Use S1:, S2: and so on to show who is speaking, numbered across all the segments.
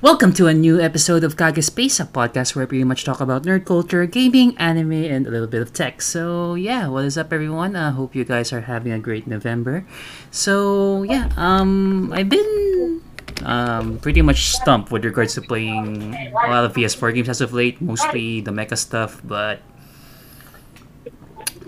S1: Welcome to a new episode of Kage Space, a podcast where we pretty much talk about nerd culture, gaming, anime, and a little bit of tech. So yeah, what is up, everyone? I hope you guys are having a great November. So yeah, um, I've been um pretty much stumped with regards to playing a lot of PS4 games as of late, mostly the mecha stuff, but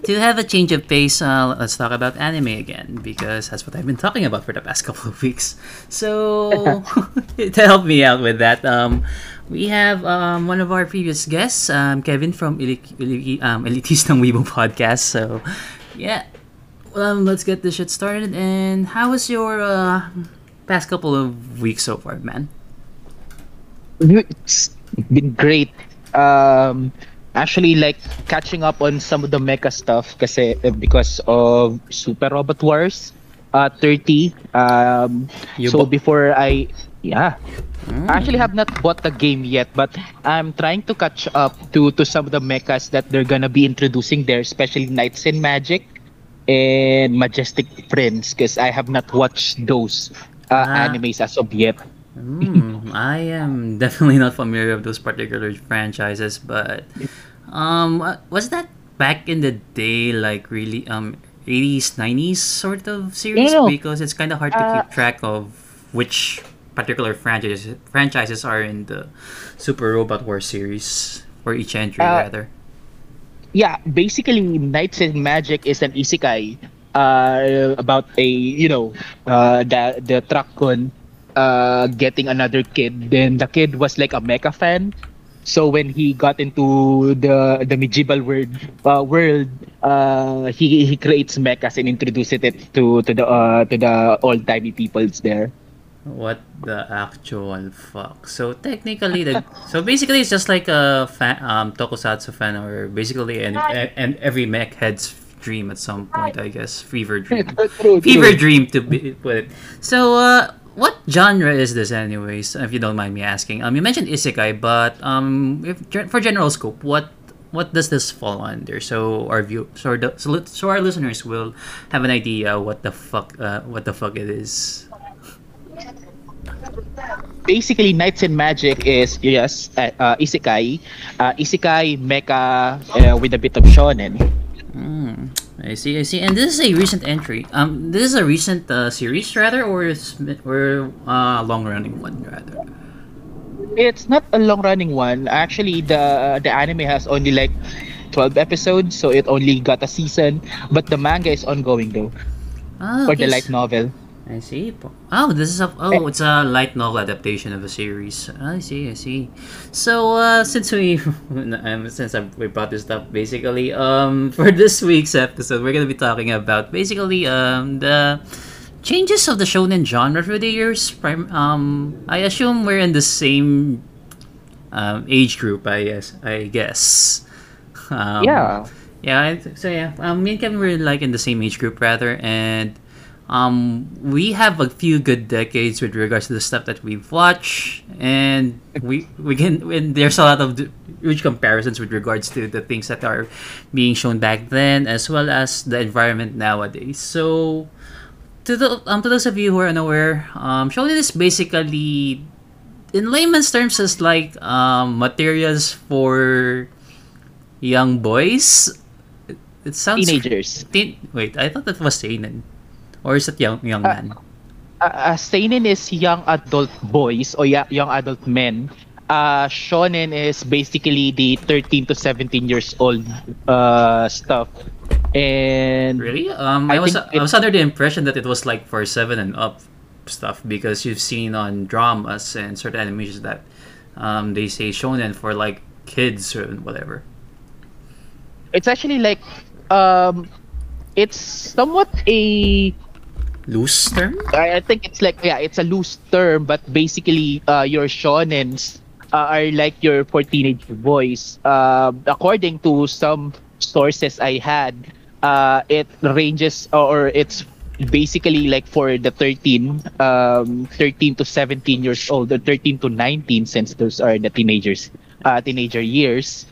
S1: to have a change of pace, uh, let's talk about anime again because that's what I've been talking about for the past couple of weeks. So to help me out with that, um, we have um, one of our previous guests, um, Kevin from Ili- Ili- um, Elitistang Weibo podcast. So yeah, um, let's get this shit started. And how was your uh, past couple of weeks so far, man?
S2: It's been great. Um, actually, like catching up on some of the mecha stuff kasi uh, because of Super Robot Wars uh, 30. Um,
S1: You
S2: so before I, yeah, I actually have not bought the game yet, but I'm trying to catch up to to some of the mechas that they're gonna be introducing there, especially Knights and Magic and Majestic Prince, because I have not watched those uh,
S1: Ah.
S2: animes as of yet.
S1: Hmm, I am definitely not familiar with those particular franchises, but um, was that back in the day, like really um, 80s, 90s sort of series?
S2: No, no.
S1: Because it's kind of hard to
S2: Uh,
S1: keep track of which particular franchises franchises are in the Super Robot Wars series for each entry,
S2: Uh,
S1: rather.
S2: yeah, basically, Knights and Magic is an isekai uh, about a you know uh, the the Trakon uh, getting another kid. Then the kid was like a mecha fan. So when he got into the the medieval world uh, world, uh, he he creates mechas and introduces it to to the uh, to the old timey peoples there.
S1: What the actual fuck? So technically, the so basically it's just like a fan, um tokusatsu fan, or basically and and every mech head's dream at some point, I guess. Fever dream, fever dream to be put it. So uh, what genre is this, anyways? If you don't mind me asking. Um, you mentioned isekai, but um, if for general scope, what what does this fall under? So our view, so, the, so, so our listeners will have an idea what the fuck, uh, what the fuck it is.
S2: basically Knights and Magic is yes uh, uh, isekai uh, isekai mecha uh, with a bit of shonen
S1: Mm, I see, I see. And this is a recent entry. Um, this is a recent uh, series, rather, or is or uh, long running one, rather.
S2: it's not a long running one actually the the anime has only like 12 episodes so it only got a season but the manga is ongoing though
S1: Ah,
S2: for
S1: okay,
S2: the light novel
S1: I see. Po- Oh, this is a oh, it's a light novel adaptation of a series. I see, I see. So, uh, since we um, since I, we brought this up, basically, um, for this week's episode, we're gonna be talking about basically um the changes of the shonen genre through the years. Prim- um, I assume we're in the same um, age group. I guess. I guess. Um,
S2: yeah
S1: yeah, so yeah, um, me and Kevin were like in the same age group rather, and um, we have a few good decades with regards to the stuff that we've watched, and we we can and there's a lot of huge comparisons with regards to the things that are being shown back then, as well as the environment nowadays. So, to the um, to those of you who are unaware, um, shonen is basically, in layman's terms, is like um, materials for young boys. It, it sounds
S2: teenagers
S1: Teen, wait, I thought that was seinen, or is it young young
S2: Uh,
S1: man?
S2: uh, uh, seinen is young adult boys or young adult men uh, shonen is basically the 13 to 17 years old uh, stuff and
S1: Really? Um, I,
S2: I
S1: was
S2: think
S1: I was under the impression that it was like for seven and up stuff because you've seen on dramas and certain animations that um they say shonen for like kids or whatever.
S2: it's actually like um it's somewhat a
S1: Loose term?
S2: I, I think it's like yeah it's a loose term but basically uh your shonens uh, are like your for teenage boys um according to some sources i had uh it ranges or it's basically like for the 13 um 13 to 17 years old or 13 to 19 since those are the teenagers uh teenager years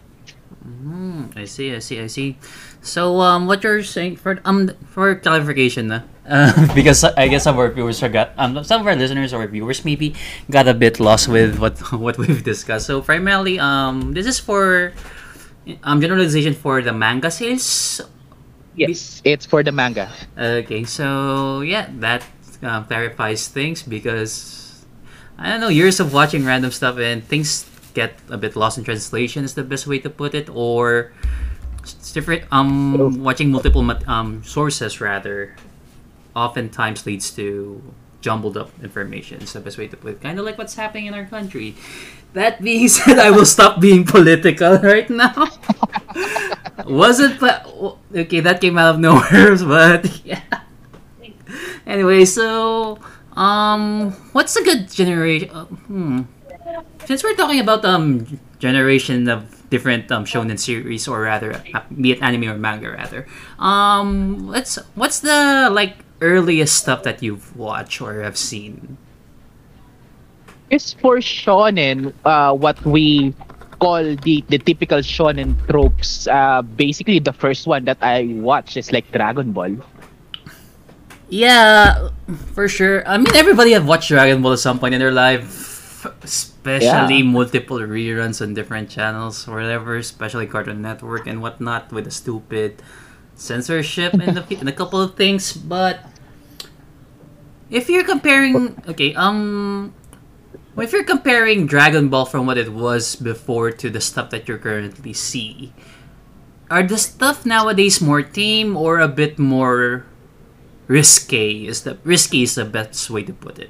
S1: Hmm. I see, I see, I see. So, um, what you're saying for um for clarification, na, uh, because I guess some of our viewers forgot, um, some of our listeners or viewers maybe got a bit lost with what what we've discussed. So primarily, um, this is for um generalization for the manga sales.
S2: Yes, it's for the manga.
S1: Okay, so yeah, that uh, clarifies things because I don't know years of watching random stuff and things get a bit lost in translation is the best way to put it, or it's different. Um, watching multiple um sources rather, oftentimes leads to jumbled up information. It's the best way to put it. Kind of like what's happening in our country. That being said, I will stop being political right now. Wasn't okay? That came out of nowhere, but yeah. Anyway, so um, what's a good generation? Uh, hmm. Since we're talking about um generation of different um shonen series, or rather, be it anime or manga, rather, um, let's what's the like earliest stuff that you've watched or have seen?
S2: Is for shonen, uh, what we call the the typical shonen tropes. Uh, basically, the first one that I watched is like Dragon Ball.
S1: Yeah, for sure. I mean, everybody have watched Dragon Ball at some point in their life, especially
S2: Yeah.
S1: multiple reruns on different channels or whatever, especially Cartoon Network and whatnot with the stupid censorship and a, and a couple of things. But if you're comparing, okay, um, if you're comparing Dragon Ball from what it was before to the stuff that you're currently see, are the stuff nowadays more tame or a bit more risque is the risky is the best way to put it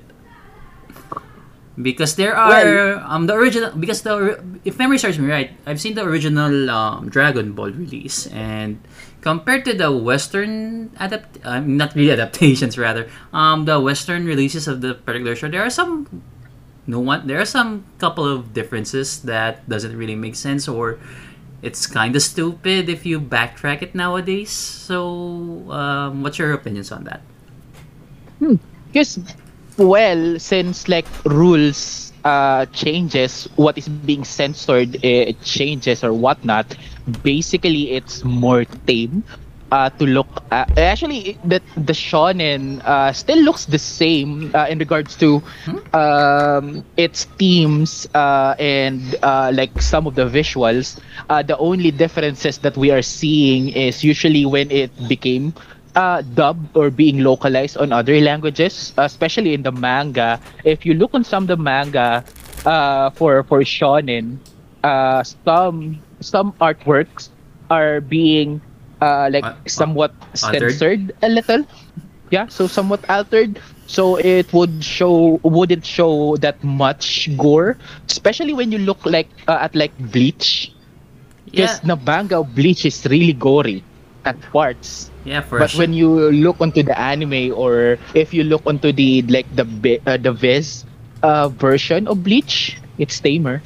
S1: because there are um the original because the if memory serves me right i've seen the original um, dragon ball release and compared to the western adapt uh, not really adaptations rather um the western releases of the particular show there are some no one there are some couple of differences that doesn't really make sense or it's kind of stupid if you backtrack it nowadays so um, what's your opinions on that hmm.
S2: Because, well, since like rules uh, changes, what is being censored uh, changes or whatnot. Basically, it's more tame. Uh, to look uh, actually the the shonen uh, still looks the same uh, in regards to um, its themes uh, and uh, like some of the visuals uh, the only differences that we are seeing is usually when it became uh, dubbed or being localized on other languages, especially in the manga. If you look on some of the manga uh, for for shonen, uh, some some artworks are being uh, like
S1: Uh, uh,
S2: somewhat
S1: altered?
S2: censored a little. Yeah, so somewhat altered. So it would show wouldn't show that much gore, especially when you look like uh, at like Bleach.
S1: yeah
S2: Because the manga of Bleach is really gory at parts.
S1: yeah for
S2: but
S1: sure.
S2: when you look onto the anime or if you look onto the like the uh, the Viz uh, version of Bleach, it's tamer.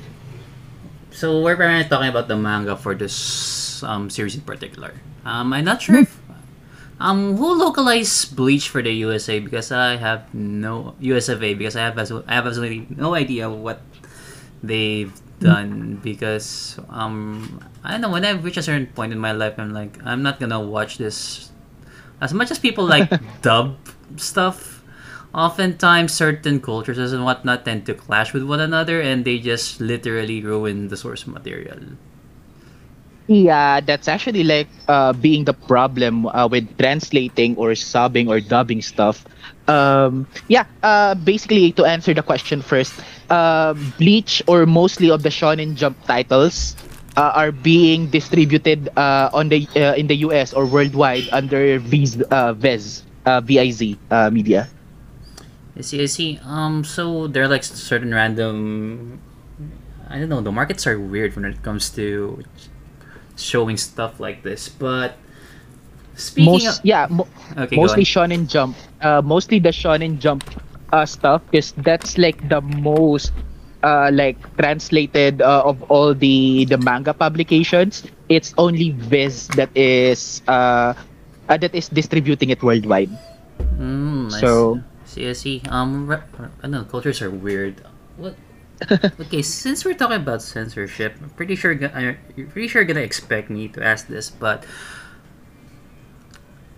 S1: So we're primarily talking about the manga for this um, series in particular. Um, I'm not sure if um who localized Bleach for the USA because I have no US of A because I have I have absolutely no idea what they've done because um I don't know when I reach a certain point in my life I'm like I'm not gonna watch this as much as people like dub stuff. Oftentimes certain cultures and whatnot tend to clash with one another and they just literally ruin the source material
S2: Yeah, that's actually like uh, being the problem uh, with translating or subbing or dubbing stuff. Um, yeah, uh, basically to answer the question first, uh, Bleach or mostly of the Shonen Jump titles uh, are being distributed uh, on the uh, in the US or worldwide under Viz, uh, Viz, uh, VIZ uh, media.
S1: I see, I see. Um, so there are like certain random. I don't know. The markets are weird when it comes to showing stuff like this. But speaking
S2: Most
S1: of,
S2: yeah, mo-
S1: okay,
S2: mostly shonen jump uh mostly the shonen jump uh stuff because that's like the most uh like translated uh, of all the the manga publications it's only viz that is uh, uh that is distributing it worldwide
S1: Mm, I
S2: So-
S1: see, I see. Um, re- I know. Cultures are weird. What? Okay, since we're talking about censorship, I'm pretty sure I'm pretty sure you're gonna expect me to ask this, but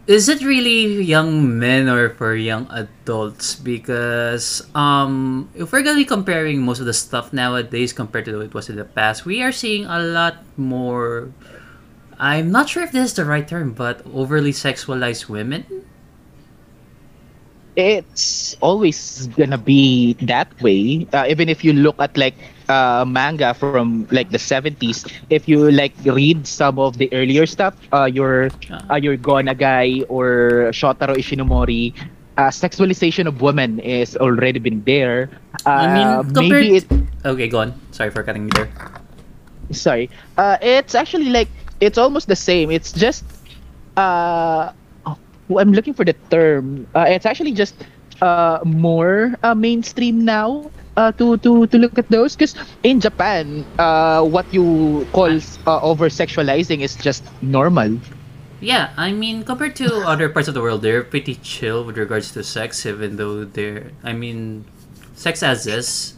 S1: is it really young men or for young adults? Because um, if we're gonna be comparing most of the stuff nowadays compared to what it was in the past, we are seeing a lot more. I'm not sure if this is the right term, but overly sexualized women.
S2: It's always gonna be that way uh, even if you look at like uh, manga from like the 70s if you like read some of the earlier stuff uh, your uh, your Go Nagai or Shotaro Ishinomori uh, sexualization of women is already been there uh,
S1: I mean, compared.
S2: maybe it
S1: Okay, go on. Sorry for cutting you there.
S2: sorry uh, it's actually like it's almost the same it's just uh i'm looking for the term. Uh, it's actually just uh more uh, mainstream now uh, to to to look at those because in japan uh what you call uh, over sexualizing is just normal.
S1: Yeah, I mean, compared to other parts of the world, they're pretty chill with regards to sex, even though they're, I mean, sex as is,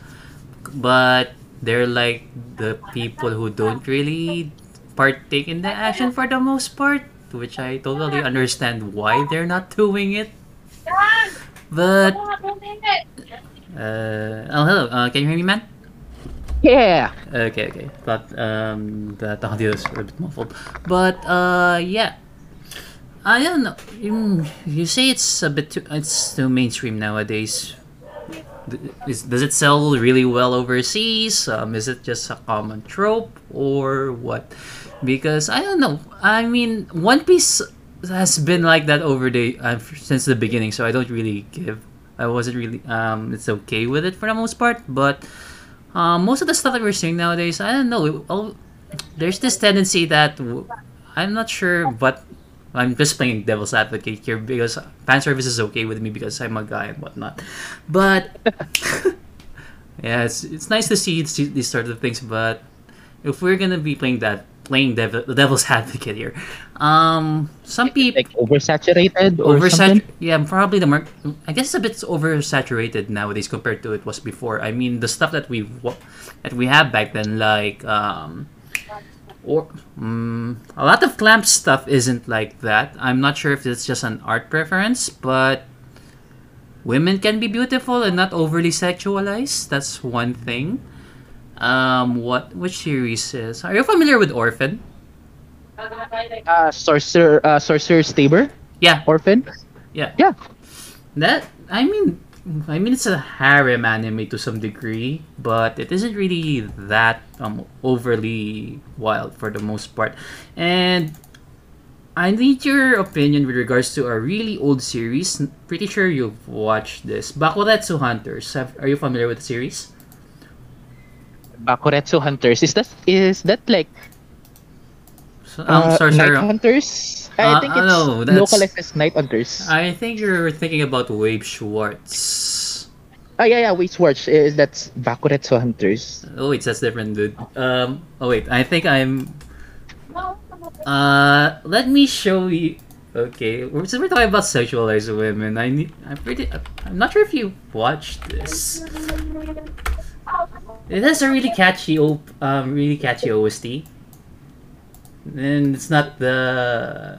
S1: but they're like the people who don't really partake in the action for the most part, which I totally understand why they're not doing it. But, uh, oh, hello, uh, can you hear me, man?
S2: yeah
S1: Okay, okay. But um the audio is a bit muffled, but uh yeah, I don't know. You, you say it's a bit too it's too mainstream nowadays. Is, does it sell really well overseas? Um, is it just a common trope or what? Because I don't know. I mean, One Piece has been like that over the uh, since the beginning, so I don't really give. I wasn't really um. It's okay with it for the most part, but um, most of the stuff that we're seeing nowadays, I don't know. it- oh, there's this tendency that w- I'm not sure, but I'm just playing devil's advocate here because fan service is okay with me because I'm a guy and whatnot. But yeah, it's it's nice to see, see these sort of things. But if we're gonna be playing that playing devil, the devil's advocate here, um, some people
S2: like oversaturated or something
S1: Yeah, probably the mark. I guess it's a bit oversaturated nowadays compared to it was before. I mean, the stuff that we that we have back then, like um, or um, a lot of clamp stuff isn't like that. I'm not sure if it's just an art preference, but women can be beautiful and not overly sexualized. That's one thing. Um, what which series is? Are you familiar with Orphen?
S2: uh sorcerer uh Sorcerous Stabber
S1: Yeah,
S2: Orphen
S1: yeah.
S2: yeah
S1: That I mean, I mean it's a harem anime to some degree, but it isn't really that um overly wild for the most part. And I need your opinion with regards to a really old series. Pretty sure you've watched this. Bakuretsu Hunters. Have, are you familiar with the series?
S2: Bakuretsu hunters is that is that like
S1: So, um,
S2: uh,
S1: Sorcerer-
S2: night hunters i
S1: Uh,
S2: think
S1: uh,
S2: it's
S1: no, that's-
S2: localized as night hunters
S1: I think you're thinking about Wave Schwartz.
S2: Ah, yeah, yeah. Wait, Schwartz is that's Bakuretsu Hunters.
S1: Oh wait, that's different, dude. Um. Oh wait, I think I'm. Uh, let me show you. Okay, we're, so we're talking about sexualized women. I need. I'm pretty. I'm not sure if you watched this. It has a really catchy, um, really catchy OST. And it's not the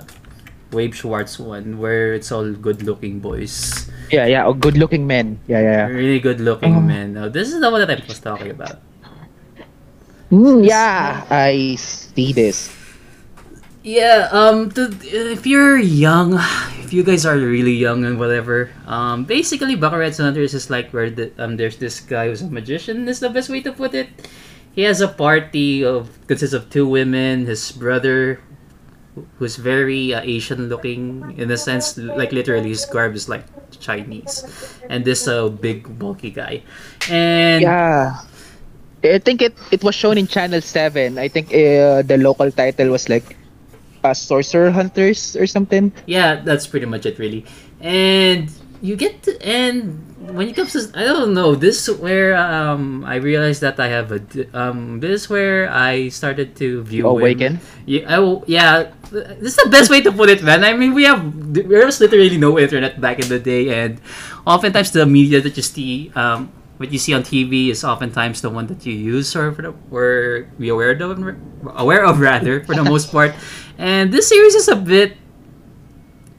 S1: Wave Schwartz one where it's all good-looking boys.
S2: Yeah, yeah. Oh, good-looking men. Yeah, yeah. yeah.
S1: Really good-looking
S2: Oh.
S1: men. Now, this is the one that I was talking about.
S2: Mm, yeah, I see this.
S1: Yeah, um, to, if you're young, if you guys are really young and whatever, um, basically Bakuretsu Hunters is like where the, um, there's this guy who's a magician. Is the best way to put it. He has a party of consists of two women, his brother, who's very uh, Asian looking in a sense, like literally his garb is like Chinese, and this uh, big bulky guy, and
S2: Yeah. I think it it was shown in Channel 7. I think uh, the local title was like uh, Sorcerer Hunters or something.
S1: yeah, that's pretty much it, really. And you get to, and when it comes to I don't know, this is where um I realized that I have a um this is where I started to view
S2: Awaken.
S1: Yeah, I, yeah, this is the best way to put it, man. I mean, we have there was literally no internet back in the day, and oftentimes the media that you see um what you see on TV is oftentimes the one that you use or for the, or be aware of aware of rather for the most part. And this series is a bit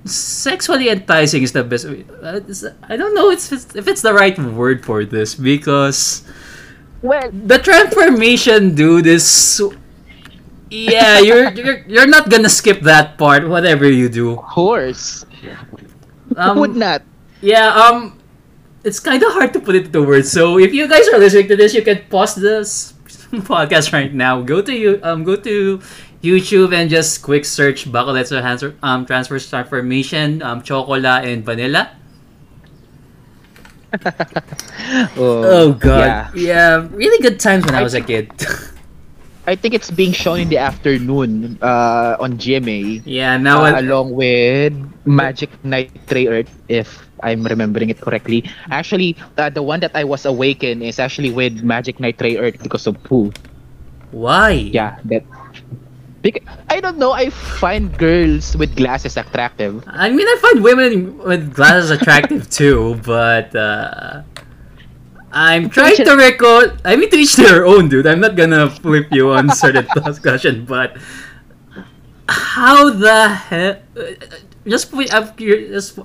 S1: sexually enticing is the best. I don't know if it's, if it's the right word for this because
S2: Well,
S1: the transformation, dude, is yeah. You're, you're you're not gonna skip that part, whatever you do.
S2: of course.
S1: Um,
S2: would not?
S1: Yeah, um, it's kind of hard to put it into words. So if you guys are listening to this, you can pause this podcast right now. Go to you, um, go to YouTube and just quick search Bakuretsu transfer, um, transfer transformation, um, chocola and vanilla. Oh god,
S2: Yeah.
S1: yeah, really good times when I was a kid.
S2: I think it's being shown in the afternoon uh, on GMA.
S1: yeah, now
S2: uh, along with Magic Knight Rayearth, if I'm remembering it correctly. Actually, uh, the one that I was awakened is actually with Magic Knight Rayearth because of Fuu.
S1: why?
S2: Yeah, that. Bec- I don't know. I find girls with glasses attractive.
S1: I mean, I find women with glasses attractive too, but uh, I'm trying to record. I mean, to each their own, dude. I'm not gonna flip you on certain discussion, but how the hell? Just I'm curious.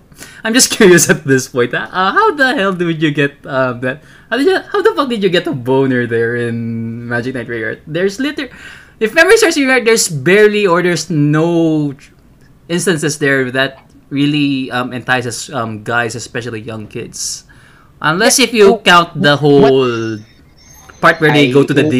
S1: I'm just curious at this point. Uh, how the hell did you get um, that? How did you? How the fuck did you get a boner there in Magic Knight Rare? There's liter. If memory serves me right, there's barely or there's no instances there that really um, entices um, guys, especially young kids. Unless if you count the whole part where they go to the
S2: oh.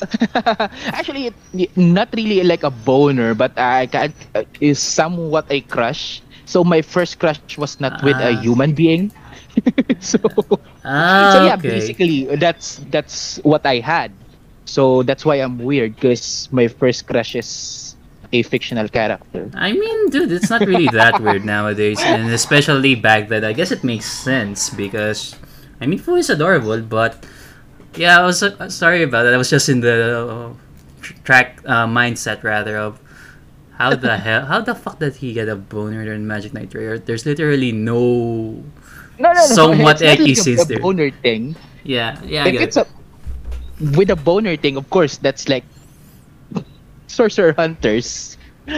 S2: Actually, it, not really like a boner, but I can, uh, is somewhat a crush. So my first crush was not with a
S1: Ah.
S2: human being. so
S1: Ah,
S2: so yeah,
S1: okay.
S2: basically that's that's what I had. So that's why I'm weird because my first crush is a fictional character.
S1: I mean, dude, it's not really that weird nowadays, and especially back then. I guess it makes sense because, I mean, Fuu is adorable, but yeah, I was uh, sorry about that. I was just in the uh, track uh, mindset rather of how the hell, how the fuck did he get a boner in Magic Knight Rare? There's literally no,
S2: No, no, no.
S1: Somewhat
S2: it's not like a-
S1: since there.
S2: boner thing.
S1: yeah, yeah, I
S2: if
S1: get
S2: it's
S1: it.
S2: a with a boner thing, of course, that's like sorcerer hunters.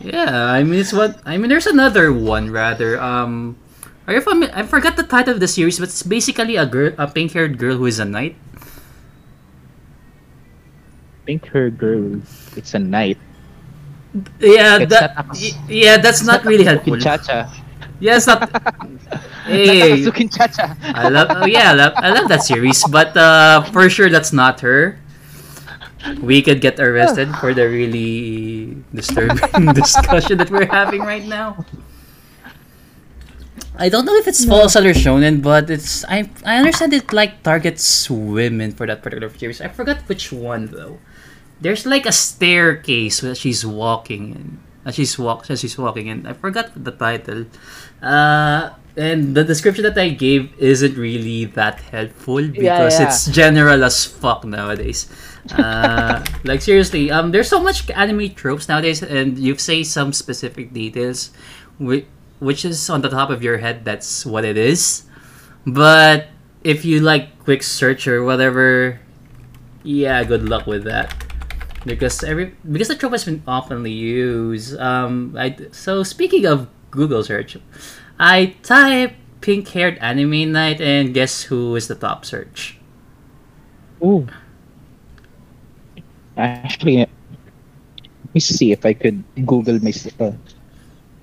S1: Yeah, I mean it's what I mean. There's another one rather. Um, are you familiar? I forgot the title of the series, but it's basically a girl, a pink-haired girl who is a knight.
S2: Pink-haired girl. It's a knight.
S1: Yeah,
S2: It's
S1: that,
S2: not
S1: yeah, that's not really helpful.
S2: Kinchacha.
S1: Yeah, it's not. hey,
S2: Chacha.
S1: I love. Oh yeah, I love, I love that series, but uh, for sure that's not her. We could get arrested for the really disturbing discussion that we're having right now. I don't know if it's false under shonen, but it's I I understand it like targets women for that particular series. I forgot which one though. There's like a staircase that she's walking in. As she's walk as she's walking in. I forgot the title. Uh and the description that I gave isn't really that helpful because
S2: yeah.
S1: it's general as fuck nowadays. Uh, like seriously, um, there's so much anime tropes nowadays, and you say some specific details, which which is on the top of your head. That's what it is. But if you like quick search or whatever, yeah, good luck with that. Because every because the trope has been oftenly used. Um, I so speaking of Google search, I type pink-haired anime night and guess who is the top search?
S2: Ooh. Actually, let me see if I could Google myself.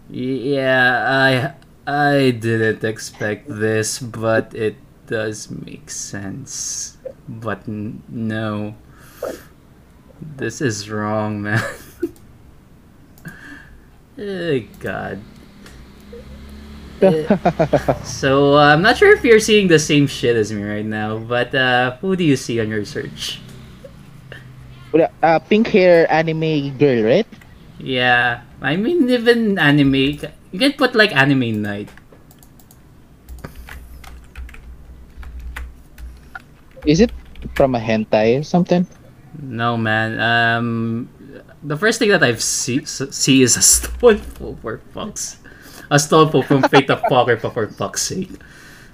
S1: Yeah, I I didn't expect this, but it does make sense. But n- no. This is wrong, man. oh, God. So, uh, I'm not sure if you're seeing the same shit as me right now, but uh, who do you see on your search?
S2: Uh, pink hair anime girl, right?
S1: Yeah, I mean, even anime, you can put like anime night.
S2: Is it from a hentai or something?
S1: No, man. Um, the first thing that I've see, see is Astolfo for fucks. Astolfo from Fate of Apocrypha for fuck's sake.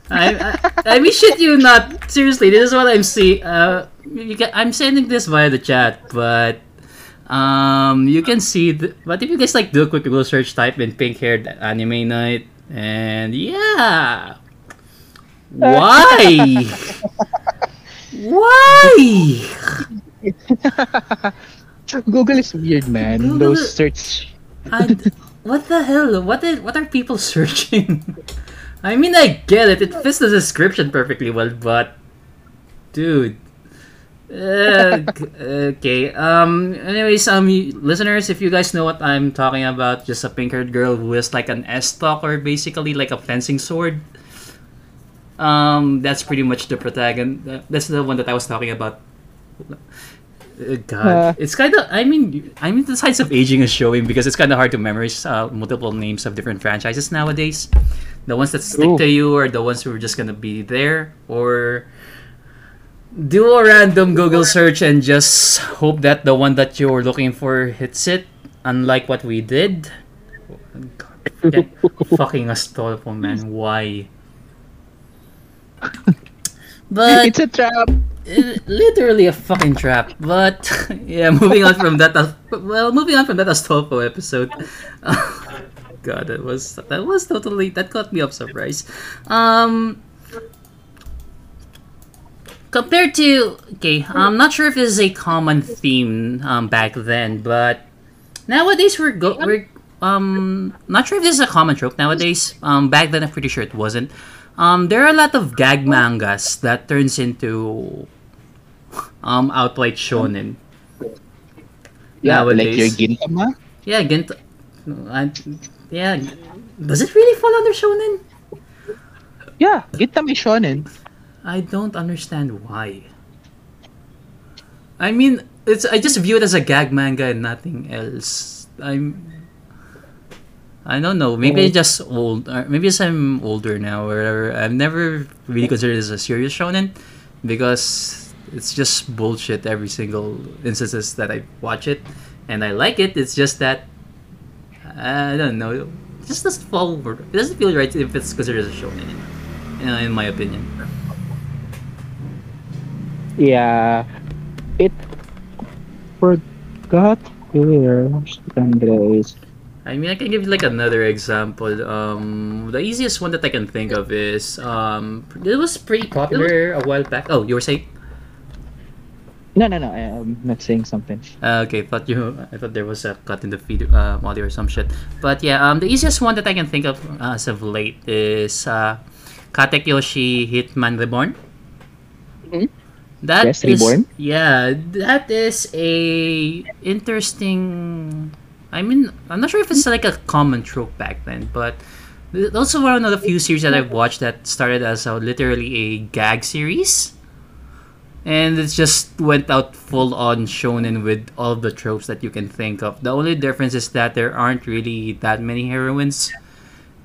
S1: I, I, I mean, shit you not. Seriously, this is what I'm seeing. Uh, you can, I'm sending this via the chat, but um, you can see. The, but if you guys like do a quick Google search, type in pink haired anime night, and yeah, why? why?
S2: Google is weird, man.
S1: Google
S2: Those search.
S1: I, what the hell? What is, what are people searching? I mean, I get it. It fits the description perfectly well, but dude. Uh, okay. Um. Anyways, um, listeners, if you guys know what I'm talking about, just a pink-haired girl who is like an estoc, basically like a fencing sword. Um, that's pretty much the protagonist. That's the one that I was talking about. Uh, God,
S2: Uh.
S1: it's kind of. I mean, I mean, the signs of aging is showing because it's kind of hard to memorize uh, multiple names of different franchises nowadays. The ones that stick
S2: True.
S1: to you are the ones who are just gonna be there, or do a random Google search and just hope that the one that you're looking for hits it. Unlike what we did. God, fucking Astolfo, man. Why? But
S2: it's a trap.
S1: literally a fucking trap. But yeah, moving on from that. Well, moving on from that Astolfo episode. God, that was that was totally that caught me off surprise. Um, compared to okay, I'm not sure if this is a common theme um back then, but nowadays we're go we're um not sure if this is a common trope nowadays. Um, back then I'm pretty sure it wasn't. Um, there are a lot of gag mangas that turns into um outright shonen.
S2: Yeah, like your
S1: Nowadays.
S2: Gintama.
S1: Yeah, Gent. I, yeah, does it really fall under shonen?
S2: Yeah, Gintama is shonen.
S1: I don't understand why. I mean, it's I just view it as a gag manga and nothing else. I'm. I don't know. Maybe
S2: Oh.
S1: just old. Or maybe it's I'm older now, or whatever. I've never really considered it as a serious shonen because it's just bullshit every single instances that I watch it, and I like it. It's just that I don't know. It just doesn't fall. It doesn't feel right if it's considered as a shonen, in, in my opinion.
S2: Yeah, it forgot where Andres.
S1: I mean, I can give you like another example. Um, the easiest one that I can think of is um, it was pretty popular a while back. Oh, you were saying?
S2: No, no, no. I'm not saying something.
S1: Uh, okay, thought you. I thought there was a cut in the feed uh, audio or some shit. But yeah, um, the easiest one that I can think of uh, as of late is uh, Katekyoshi Hitman Reborn.
S2: Mhm.
S1: That
S2: Yes,
S1: is-
S2: Reborn.
S1: Yeah, that is a interesting. I mean, I'm not sure if it's like a common trope back then, but those also one of the few series that I've watched that started as a literally a gag series, and it just went out full on shonen with all the tropes that you can think of. The only difference is that there aren't really that many heroines.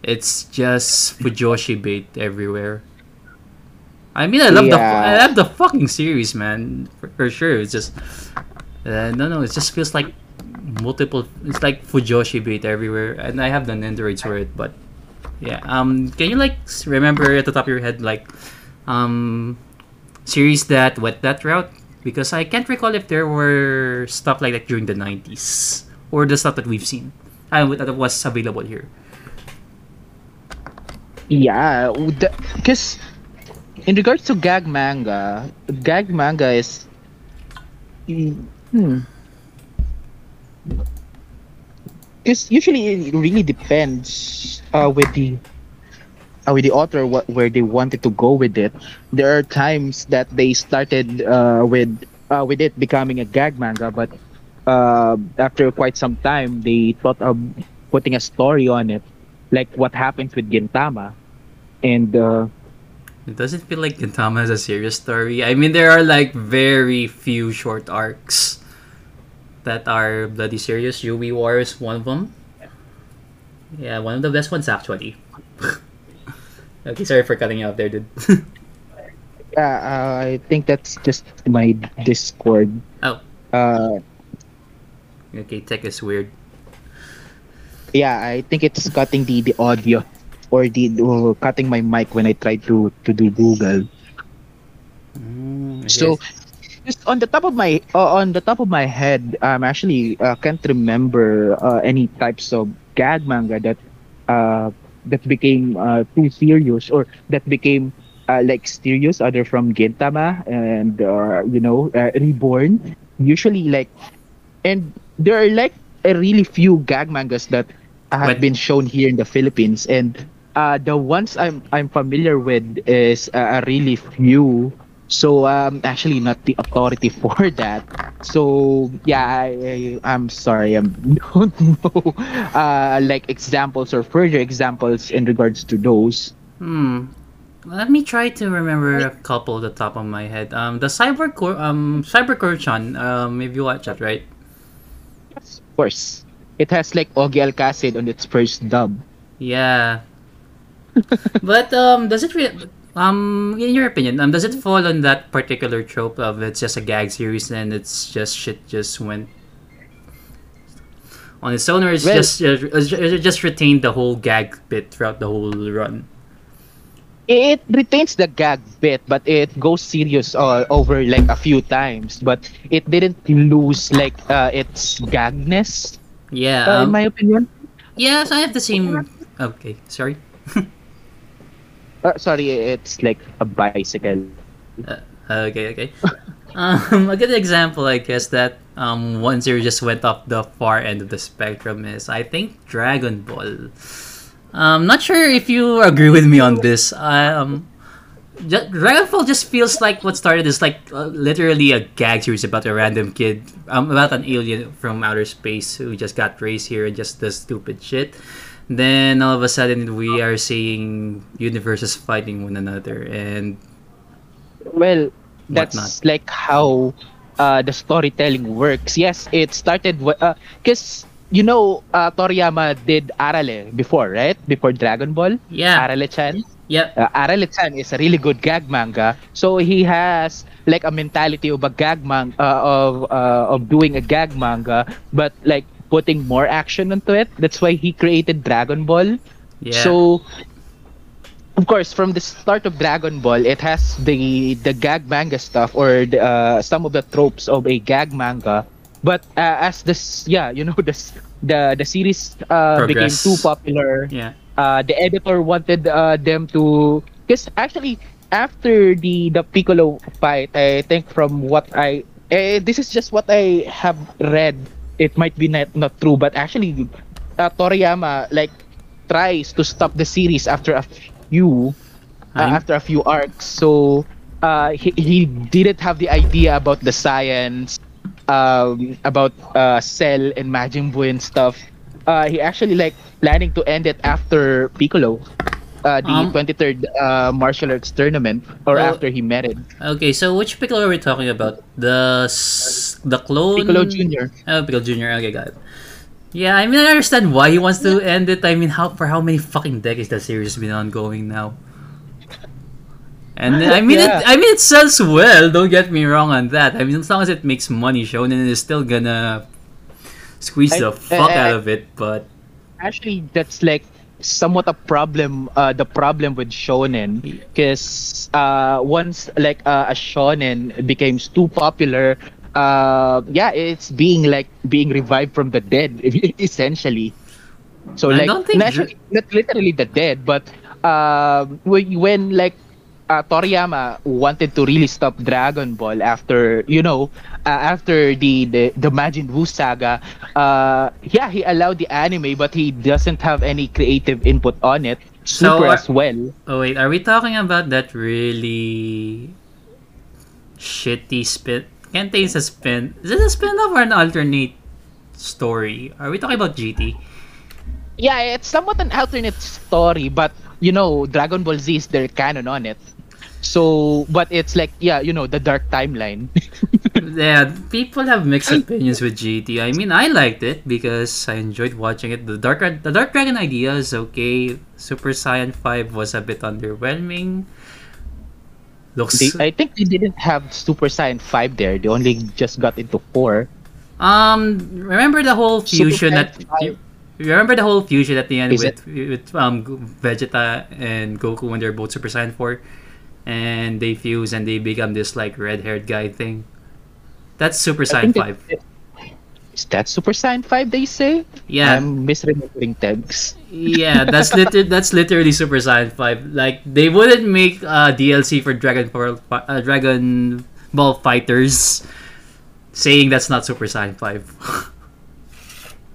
S1: It's just Fujoshi bait everywhere. I mean, I love the I love the fucking series, man. For, for sure, it's just uh, no, no. It just feels like multiple. It's like Fujoshi bait everywhere, and I have the androids for it. But yeah, um, can you like remember at the top of your head like um series that went that route? Because I can't recall if there were stuff like that during the '90s or the stuff that we've seen. Uh, that was available here.
S2: Yeah, because in regards to gag manga, gag manga is. Hmm. Because usually it really depends uh, with the uh, with the author what where they wanted to go with it. There are times that they started uh, with uh, with it becoming a gag manga, but uh, after quite some time they thought of putting a story on it, like what happens with Gintama, and uh,
S1: It doesn't feel like Gintama has a serious story. I mean, there are like very few short arcs that are bloody serious. Joui War is one of them. Yeah, one of the best ones actually. okay, sorry for cutting you off there, dude.
S2: Yeah, uh, I think that's just my Discord.
S1: oh,
S2: Uh,
S1: okay, tech is weird.
S2: yeah, I think it's cutting the, the audio. Or the or cutting my mic when I tried to to do Google.
S1: Mm,
S2: So just on the top of my uh, on the top of my head, I'm actually uh, can't remember uh, any types of gag manga that uh, that became uh, too serious or that became uh, like serious other from Gintama and uh, you know uh, Reborn. Usually like and there are like a really few gag mangas that have been shown here in the Philippines and uh, the ones I'm I'm familiar with is uh, a really few so I'm actually not the authority for that so yeah I, I I'm sorry I don't know uh, like examples or further examples in regards to those
S1: Hmm. Let me try to remember a couple at the top of my head. Um, the Cyber Cor- um Cyborg Kurochan. Um, if you watch that, right?
S2: Yes, of course it has like Ogie Alcasid on its first dub
S1: Yeah. but um, does it re- um, in your opinion, um, does it fall on that particular trope of it's just a gag series and it's just shit just went on its own, or it's
S2: Well-
S1: just uh, it just retained the whole gag bit throughout the whole run?
S2: it retains the gag bit but it goes serious uh, over like a few times but it didn't lose like uh, its gagness
S1: Yeah.
S2: uh, in
S1: Um,
S2: my opinion
S1: yes, I have the same. Okay, sorry.
S2: uh, sorry it's like a bicycle
S1: Uh, okay, okay. um, a good example, I guess, that um, one series just went off the far end of the spectrum is, I think, Dragon Ball. I'm not sure if you agree with me on this. Um, ju- Dragon Ball just feels like what started is like uh, literally a gag series about a random kid, um, about an alien from outer space who just got raised here and just does stupid shit. Then all of a sudden we are seeing universes fighting one another, and
S2: well that's
S1: Whatnot.
S2: like how uh, the storytelling works yes it started because you know uh, Toriyama did Arale before right before Dragon Ball
S1: yeah,
S2: Arale-chan
S1: yep.
S2: uh, Arale-chan is a really good gag manga. So he has like a mentality of a gag manga uh, of uh, of doing a gag manga, but like putting more action into it. That's why he created Dragon Ball.
S1: Yeah.
S2: So of course, from the start of Dragon Ball, it has the the gag manga stuff or the, uh, some of the tropes of a gag manga. But uh, as this, yeah, you know, this the the series uh, became too popular
S1: yeah.
S2: uh, the editor wanted uh, them to because actually after the the Piccolo fight, I think from what I eh, this is just what I have read. It might be not, not true, but actually, uh, Toriyama like tries to stop the series after a few uh, after a few arcs. So uh, he he didn't have the idea about the science, um, about uh, Cell and Majin Buu and stuff. Uh, he actually like planning to end it after Piccolo, uh, the
S1: Um,
S2: 23rd uh, martial arts tournament, or
S1: Well-
S2: after he met it.
S1: Okay, so which Piccolo are we talking about? The the clone
S2: Piccolo Jr.
S1: Oh, Piccolo Junior. Okay, got it. Yeah, I mean, I understand why he wants to end it. I mean, how for how many fucking decades that series has been ongoing now? And I mean,
S2: Yeah.
S1: it, I mean, it sells well. Don't get me wrong on that. I mean, as long as it makes money, Shonen is still gonna squeeze
S2: I-
S1: the fuck
S2: I-
S1: out of it. But
S2: Actually, that's like somewhat a problem. Uh, the problem with shonen, because uh, once like uh, a shonen became too popular, uh, yeah, it's being like being revived from the dead, essentially. So like not, actually- not literally the dead, but um, when, when like uh, Toriyama wanted to really stop Dragon Ball after you know uh, after the the the Majin Buu saga, uh, yeah, he allowed the anime, but he doesn't have any creative input on it.
S1: So,
S2: Super as well.
S1: oh wait, are we talking about that really shitty spin? It's a spin. Is it a spin-off or an alternate story? Are we talking about GT?
S2: Yeah, it's somewhat an alternate story, but you know, Dragon Ball Z is their canon on it. So, but it's like, yeah, you know, the dark timeline.
S1: yeah, people have mixed opinions with GT. I mean, I liked it because I enjoyed watching it. The Dark the Dark Dragon idea is okay. Super Saiyan 5 was a bit underwhelming. Looks
S2: they, I think they didn't have Super Saiyan 5 there. They only just got into 4.
S1: um remember the whole fusion that
S2: 5
S1: remember the whole fusion at the end
S2: Is
S1: with with um Vegeta and Goku when they're both Super Saiyan four, and they fuse and they become this like red haired guy thing. That's Super Saiyan five.
S2: Is that Super Saiyan 5 they say?
S1: Yeah,
S2: I'm misremembering text.
S1: yeah, that's liter- that's literally Super Saiyan Five. Like they wouldn't make uh, DLC for Dragon Ball uh, Dragon Ball FighterZ, saying that's not Super Saiyan Five.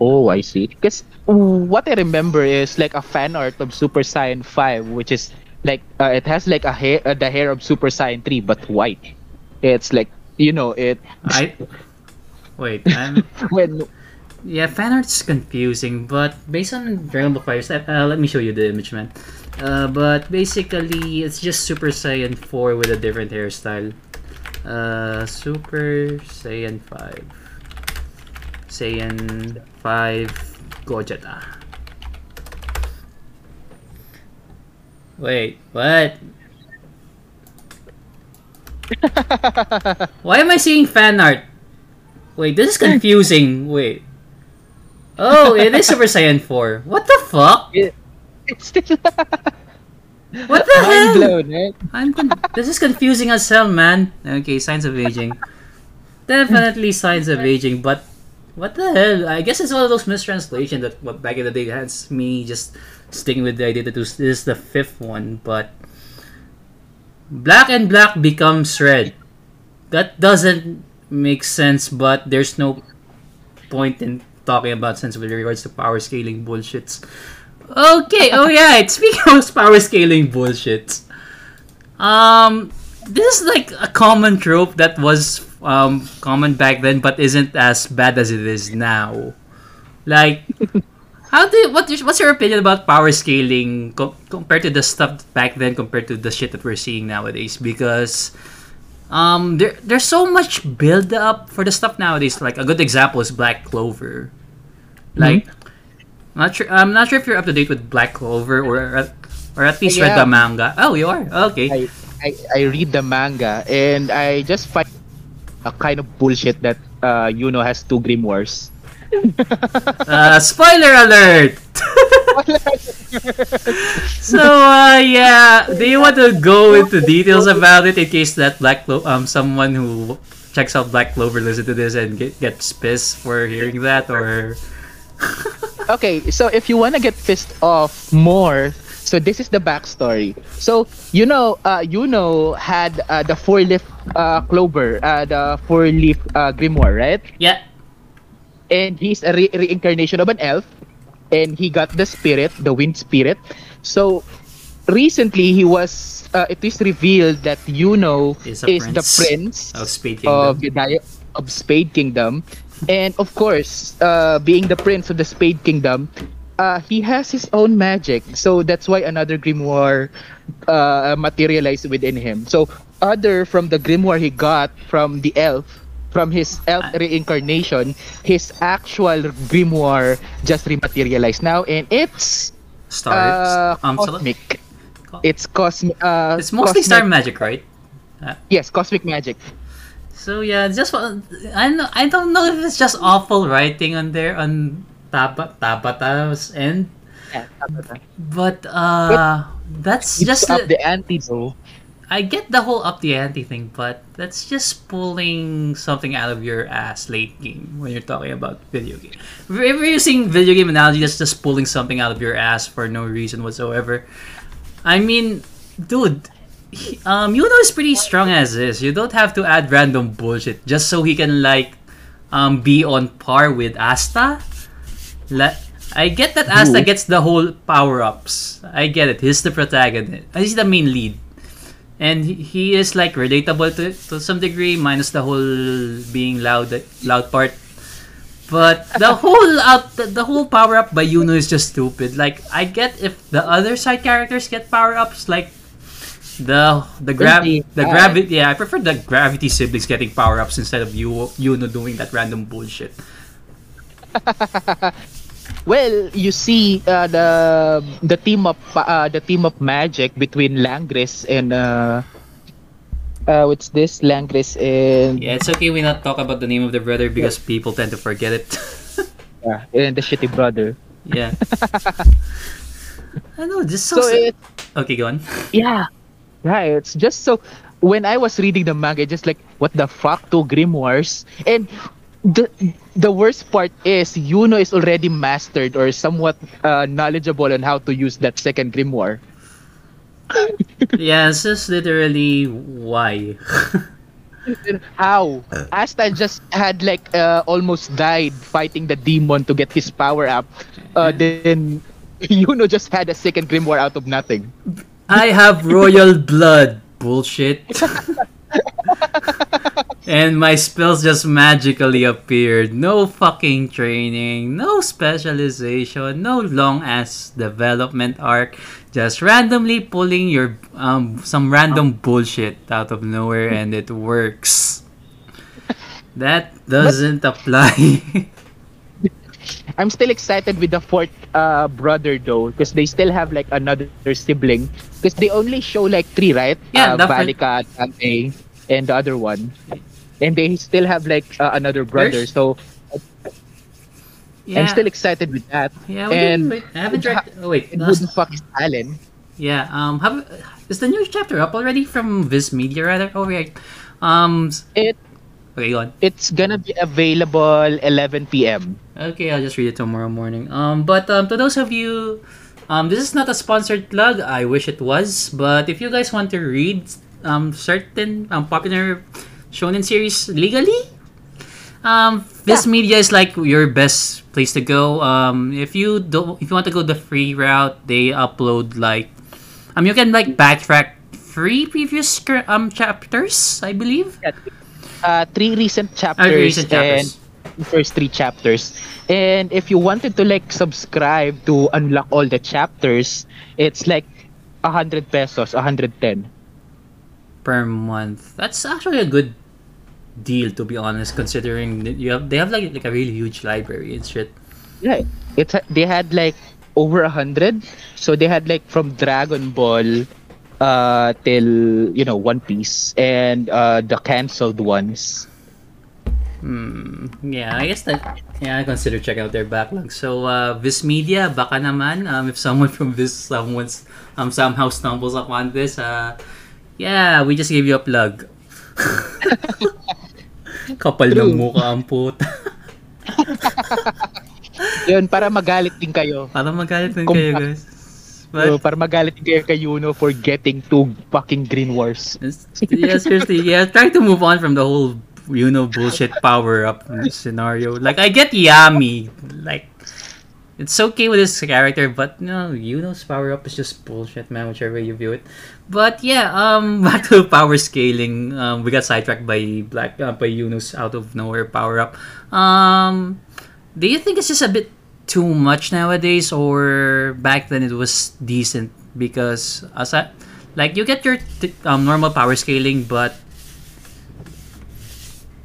S2: Oh, I see. Because what I remember is like a fan art of Super Saiyan 5, which is like uh, it has like a hair, uh, the hair of Super Saiyan 3, but white. It's like you know it
S1: I wait, I'm
S2: when
S1: yeah, fan art's confusing, but based on Dragon Ball FighterZ, uh, let me show you the image, man. Uh, but basically, it's just Super Saiyan 4 with a different hairstyle. Uh, Super Saiyan 5. Saiyan 5 Gogeta. Wait, what? Why am I seeing fan art? Wait, this is confusing. Wait. Oh, it is Super Saiyan 4. What the fuck?
S2: it's still
S1: What the
S2: mind
S1: hell?
S2: blown, right?
S1: I'm con- this is confusing as hell, man. Okay, signs of aging. Definitely signs of aging, but what the hell? I guess it's one of those mistranslations that what back in the day has me just sticking with the idea that this is the fifth one, but black and black becomes red. That doesn't make sense, but there's no point in talking about sense with regards to power scaling bullshits. Okay, oh yeah, speaking of power scaling bullshits. Um this is like a common trope that was um common back then but isn't as bad as it is now. Like how do you, what what's your opinion about power scaling co- compared to the stuff back then compared to the shit that we're seeing nowadays because um there there's so much build up for the stuff nowadays like a good example is Black Clover. Like I'm not sure I'm not sure if you're up to date with Black Clover or at- or at least read the manga. Oh, you are. Okay.
S2: I, I I read the manga and I just find a kind of bullshit that uh Yuno has two grimoires.
S1: Uh, spoiler alert. so uh, yeah, do you want to go into details about it in case that Black Clo- um someone who checks out Black Clover listen to this and get, gets pissed for hearing that or
S2: okay, so if you want to get pissed off more, so this is the backstory. So you know, uh, you know, had uh, the four leaf uh, clover, uh, the four leaf uh, grimoire, right?
S1: yeah
S2: And he's a re- reincarnation of an elf, and he got the spirit, the wind spirit. So recently, he was. Uh, it is revealed that Yuno
S1: Is a
S2: is the
S1: prince of
S2: of
S1: Kingdom.
S2: the Dia- of Spade Kingdom, and of course, uh, being the prince of the Spade Kingdom, uh, he has his own magic. So that's why another grimoire uh, materialized within him. So other from the grimoire he got from the elf, from his elf reincarnation, his actual grimoire just rematerialized now, and it's
S1: Stars.
S2: uh,
S1: um,
S2: cosmic. It's cosmic. Uh,
S1: it's mostly star magic, right?
S2: Yes, cosmic magic.
S1: So yeah, just I know I don't know if it's just awful writing on there on Taba Tabata's end,
S2: Yeah,
S1: but uh, that's
S2: It's
S1: just
S2: up
S1: the-
S2: the ante though.
S1: I get the whole up the ante thing, but that's just pulling something out of your ass late game when you're talking about video game. If you're using video game analogy, that's just pulling something out of your ass for no reason whatsoever. I mean, dude, he, um, Yuno is pretty strong as is. You don't have to add random bullshit just so he can like um be on par with Asta. La- I get that Asta gets the whole power ups. I get it. He's the protagonist. He's the main lead and he- is like relatable to to some degree minus the whole being loud loud part. But the whole out the, the whole power up by Yuno is just stupid. Like i get if the other side characters get power ups like the the
S2: Really?
S1: the gravity yeah i prefer the gravity siblings getting power ups instead of you Yuno doing that random bullshit
S2: Well, you see uh, the the team up uh, the team of magic between Langris and uh, uh, what's this Langris and
S1: yeah it's okay we not talk about the name of the brother because people tend to forget it
S2: yeah, and the shitty brother.
S1: Yeah. I know just
S2: So
S1: sounds.
S2: it,
S1: okay, go on.
S2: yeah, right. It's just so when I was reading the manga, just like what the fuck, two grimoires, and the the worst part is Yuno is already mastered or somewhat uh, knowledgeable on how to use that second grimoire.
S1: yeah, it's just literally why.
S2: How? Asta just had like uh, almost died fighting the demon to get his power up. Uh, then Yuno just had a second grimoire out of nothing.
S1: I have royal blood. Bullshit. and my spells just magically appeared. No fucking training, no specialization, no long ass development arc. Just randomly pulling your um some random bullshit out of nowhere and it works. That doesn't apply.
S2: I'm still excited with the fourth uh, brother though, because they still have like another sibling. Because they only show like three, right?
S1: Yeah,
S2: uh, Vanica, Dante, and the other one. And they still have like uh, another brother.
S1: There's-
S2: So
S1: yeah.
S2: I'm still excited with that.
S1: yeah, we
S2: and
S1: wait, I haven't tried. Oh, wait, last-
S2: the fuck is Alan?
S1: Yeah. Um. Have is the new chapter up already from Viz Media rather? Oh right. Um.
S2: It
S1: Okay, go on.
S2: it's gonna be available 11 p.m.
S1: Okay, I'll just read it tomorrow morning. Um. But um, to those of you, um, this is not a sponsored plug. I wish it was. But if you guys want to read um certain um popular shonen series legally, um, Viz Media is like your best place to go. Um, if you don't, if you want to go the free route, they upload like, um, you can like backtrack three previous um chapters, I believe.
S2: Uh, three recent
S1: Uh,
S2: chapters,
S1: three recent chapters.
S2: and first three chapters. And if you wanted to like subscribe to unlock all the chapters, it's like 100 pesos, 110.
S1: per month. That's actually a good deal to be honest, considering that you have they have like like a really huge library and shit.
S2: Yeah, it's they had like over a hundred. So they had like from Dragon Ball uh till you know One Piece and uh the cancelled ones.
S1: Hmm. Yeah, I guess that yeah, I consider checking out their backlog. So uh Viz Media, baka naman um if someone from Viz someone's um somehow stumbles upon this, uh yeah, we just gave you a plug. Kapal ng mukha ang puta.
S2: Yun para magalit din kayo.
S1: Para magalit din
S2: Kung-
S1: kayo, guys.
S2: So,
S1: But
S2: para magalit din kayo kay Yuno for getting two fucking green wars.
S1: Yeah, seriously, yeah. Try to move on from the whole, you know, bullshit power up scenario. Like, I get Yami. Like, it's okay with his character, but no, Yuno's power up is just bullshit, man. Whichever way you view it. But yeah, um, back to power scaling. Um, we got sidetracked by Black, uh, by Yuno's out of nowhere power up. Um, do you think it's just a bit too much nowadays, or back then it was decent? Because as I, like you get your t- um, normal power scaling, but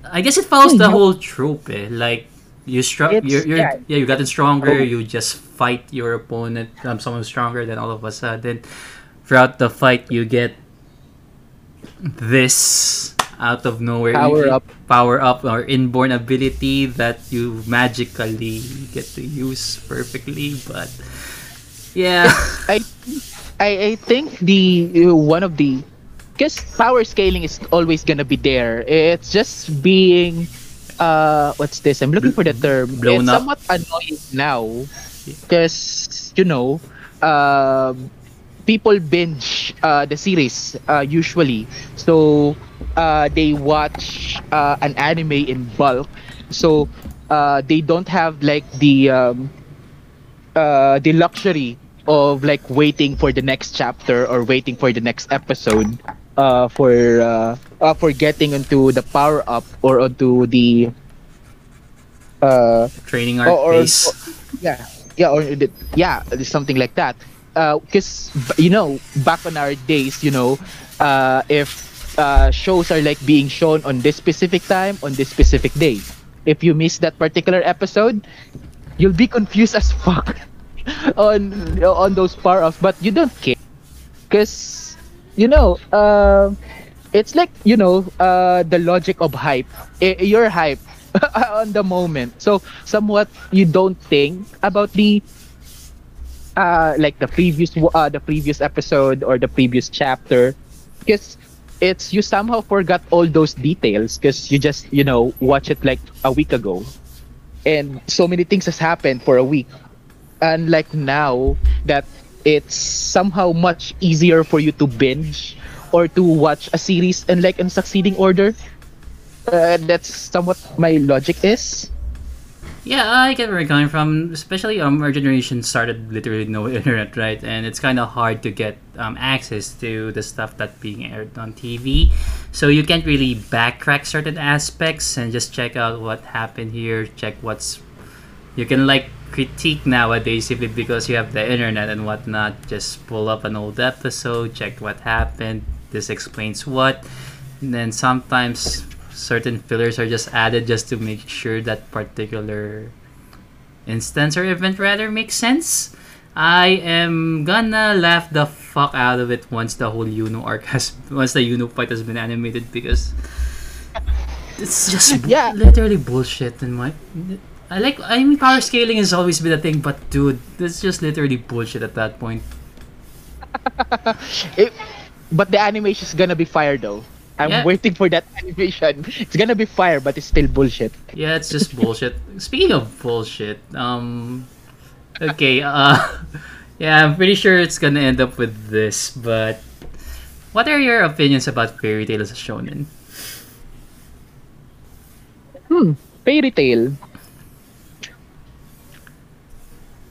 S1: I guess it follows the whole trope. Eh? Like you str-
S2: It's-
S1: you're, you're,
S2: yeah.
S1: yeah. you gotten stronger.
S2: Oh.
S1: You just fight your opponent, um, someone stronger. than all of a sudden, throughout the fight, you get this out of nowhere
S2: Power up.
S1: power up or inborn ability that you magically get to use perfectly but yeah
S2: I, I I think the uh, one of the because power scaling is always gonna be there. It's just being uh what's this? I'm looking for the term.
S1: Blown
S2: it's
S1: up.
S2: somewhat annoying now because you know um people binge uh, the series uh, usually so uh, they watch uh, an anime in bulk so uh, they don't have like the um, uh, the luxury of like waiting for the next chapter or waiting for the next episode uh, for uh, uh, for getting into the power up or onto the uh,
S1: training art
S2: or, or, yeah yeah or the- yeah something like that. Because you know back on our days you know uh, if uh, shows are like being shown on this specific time on this specific day. If you miss that particular episode you'll be confused as fuck on on those power ups. But you don't care. Because you know uh, it's like you know uh, the logic of hype. I- you're hype on the moment. So somewhat you don't think about the uh like the previous uh the previous episode or the previous chapter. Because it's you somehow forgot all those details because you just you know watch it like a week ago. And so many things has happened for a week. Unlike now that it's somehow much easier for you to binge or to watch a series in like in succeeding order uh, that's somewhat my logic is
S1: Yeah, I get where you're coming from. Especially um, our generation started literally no internet, right? And it's kind of hard to get um, access to the stuff that being aired on TV. So you can't really backtrack certain aspects and just check out what happened here. Check what's you can like critique nowadays simply because you have the internet and whatnot. Just pull up an old episode, check what happened. This explains what. And then sometimes certain fillers are just added just to make sure that particular instance or event rather makes sense. I am gonna laugh the fuck out of it once the whole Yuno arc has once the Yuno fight has been animated because it's just
S2: Yeah.
S1: literally bullshit in my I like I mean power scaling has always been a thing, but dude, that's just literally bullshit at that point.
S2: It, but the animation is gonna be fire though. I'm
S1: Yeah.
S2: waiting for that animation. It's gonna be fire, but it's still bullshit.
S1: Yeah, it's just bullshit. Speaking of bullshit, um, okay, uh, yeah, I'm pretty sure it's gonna end up with this, but what are your opinions about Fairy Tail as a shonen?
S2: Hmm, fairy Tail.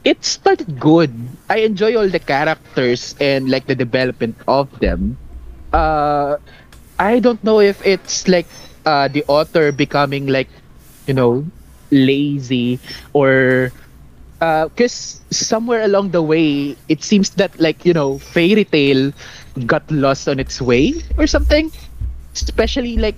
S2: It started good. I enjoy all the characters and like the development of them. Uh, I don't know if it's like uh, the author becoming like, you know, lazy or because somewhere along the way it seems that like you know fairy tale got lost on its way or something especially like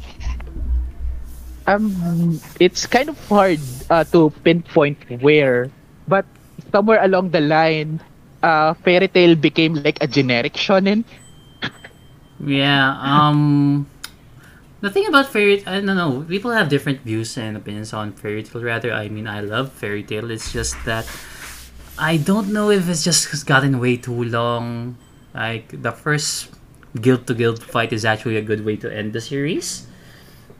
S2: um it's kind of hard uh, to pinpoint where but somewhere along the line uh fairy tale became like a generic shonen
S1: Yeah, um, the thing about fairy, I don't know, people have different views and opinions on fairy tale. Rather, I mean, I love fairy tale. It's just that I don't know if it's just gotten way too long. Like the first guild to guild fight is actually a good way to end the series,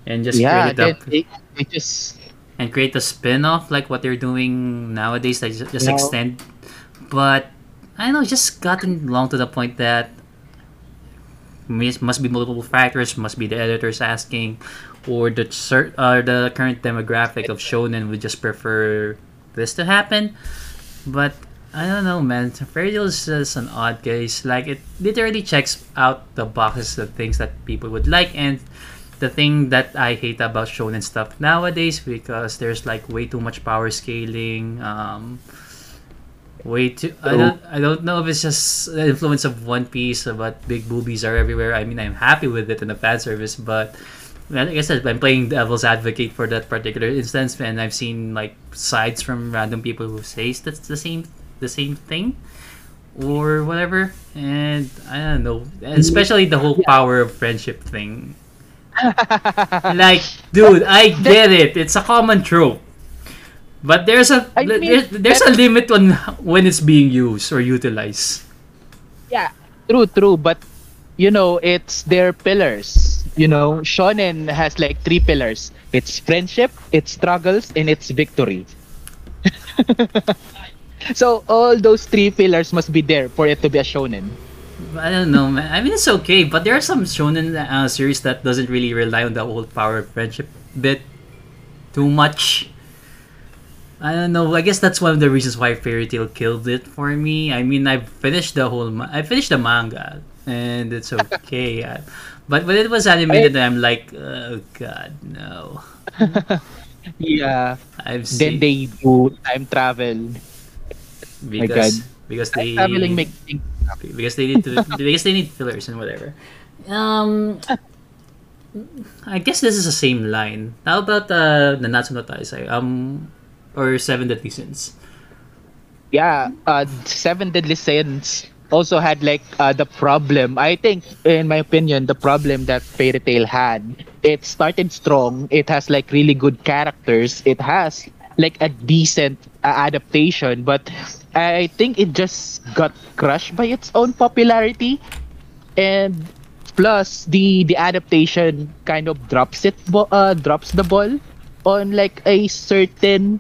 S1: and just
S2: yeah
S1: create it up
S2: they, they, they just
S1: and create a spin-off like what they're doing nowadays like just, just
S2: Yeah.
S1: extend but i don't know it's just gotten long to the point that must must be multiple factors must be the editors asking or the cer- uh, the current demographic of shonen would just prefer this to happen but I don't know, man. Fairy Tail is just an odd case. Like it literally checks out the boxes of things that people would like, and the thing that I hate about shonen stuff nowadays because there's like way too much power scaling. Um, way too. I don't. I don't know if it's just the influence of One Piece, but big boobies are everywhere. I mean, I'm happy with it in the fan service, but like I said, I'm playing devil's advocate for that particular instance, and I've seen like sides from random people who say that's the same, the same thing, or whatever. And I don't know, especially the whole power of friendship thing. like, dude, I get it. It's a common trope. But there's a
S2: I mean,
S1: there's, there's a limit on when it's being used or utilized.
S2: Yeah, true, true. But you know, it's their pillars. You know, shonen has like three pillars. It's friendship, it's struggles, and it's victory. so all those three pillars must be there for it to be a shonen.
S1: I don't know, man. I mean, it's okay, but there are some shonen uh, series that doesn't really rely on the old power of friendship bit too much. I don't know. I guess that's one of the reasons why Fairy Tail killed it for me. I mean, I finished the whole. Ma- I finished the manga, and it's okay. But when it was animated, I'm like, oh god, no.
S2: Yeah.
S1: I've seen.
S2: Then they do time travel.
S1: because
S2: God.
S1: because
S2: Time
S1: they
S2: traveling makes things
S1: because they need to because they need fillers and whatever. Um, I guess this is the same line. How about uh, the Natsu no Taizai? Um, or Seven Deadly Sins?
S2: yeah uh seven deadly sins also had like uh, the problem i think in my opinion the problem that fairy tail had it started strong it has like really good characters it has like a decent uh, adaptation but I think it just got crushed by its own popularity, and plus the the adaptation kind of drops it uh, drops the ball on like a certain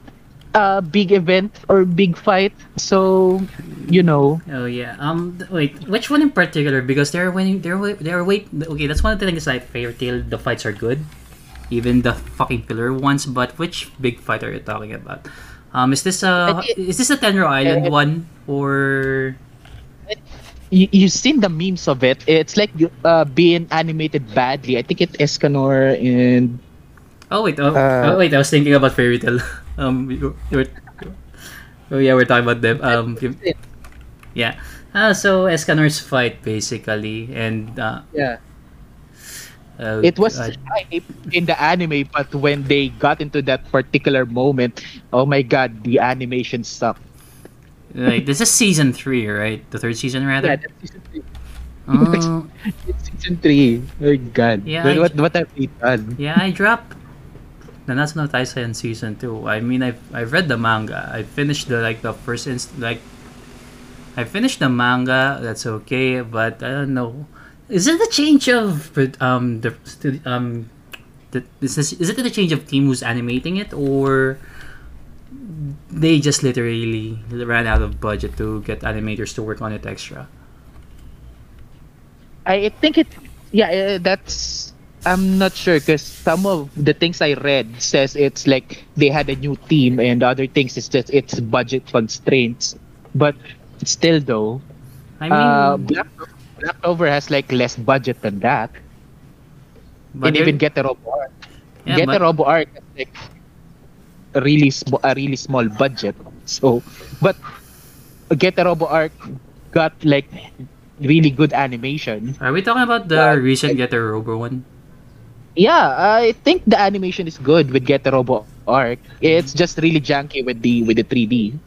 S2: uh, big event or big fight. So you know,
S1: Oh yeah. Um. Wait. Which one in particular? Because they're winning. They're they're wait. Okay, that's one of the things I Fairy Tail. The fights are good, even the fucking filler ones. But which big fight are you talking about? Um. Is this a is this a Tenro Island one or?
S2: you, you've seen the memes of it. It's like uh, being animated badly. I think it's Escanor and
S1: Oh wait. Oh,
S2: Uh,
S1: oh wait. I was thinking about Fairy Tail. um. You, you were, oh yeah, we're talking about them. Um. you- Yeah. Uh, so Escanor's fight basically, and uh,
S2: yeah.
S1: Uh,
S2: It was hype in the anime, but when they got into that particular moment, oh my god, the animation sucked.
S1: like this is season three, right? The third season rather.
S2: Yeah, that's season three.
S1: Oh,
S2: It's season three. Oh my god.
S1: Yeah,
S2: What,
S1: I-
S2: what, what have we done?
S1: yeah, I dropped Nanatsu no Taizai in season two. I mean, I've I've read the manga. I finished the like the first inst like. I finished the manga. That's okay, but I don't know. Is it the change of um the um the, is this, is it the change of team who's animating it or they just literally ran out of budget to get animators to work on it extra?
S2: I think it. Yeah, uh, that's. I'm not sure because some of the things I read says it's like they had a new team, and other things it's just it's budget constraints. But still, though,
S1: I mean,
S2: uh, Black, Clover has like less budget than that.
S1: but
S2: and even Getter Robo Arc.
S1: yeah, Getter
S2: Robo Arc has like a really sm- a really small budget. So, but Getter Robo Arc got like really good animation.
S1: Are we talking about the
S2: Yeah,
S1: recent
S2: I-
S1: Getter Robo one?
S2: Yeah, I think the animation is good with Get the Robo Arc. It's just really janky with the with the 3D.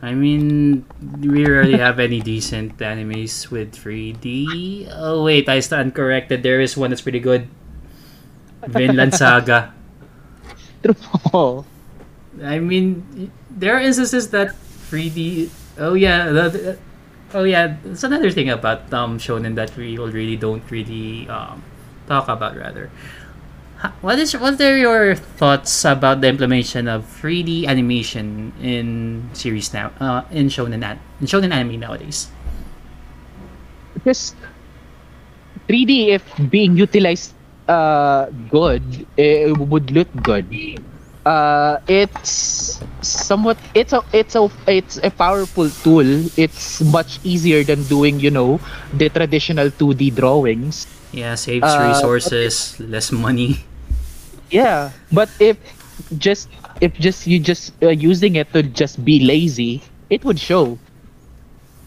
S1: I mean, we rarely have any decent animes with 3D. Oh wait, I stand corrected. There is one that's pretty good. Vinland Saga.
S2: True.
S1: I mean, there are instances that 3D. Oh yeah, the, the- oh yeah. It's another thing about um shonen that we all really don't really um talk about rather. Ha- What is what are your thoughts about the implementation of 3D animation in series now? Uh, in shonen an- in shonen anime nowadays.
S2: Because 3D, if being utilized uh, good, it would look good. Uh, it's somewhat it's a it's a it's a powerful tool. It's much easier than doing you know the traditional 2D drawings.
S1: Yeah, saves
S2: Uh,
S1: resources, less money.
S2: Yeah, but if just if just you just uh, using it to just be lazy, it would show.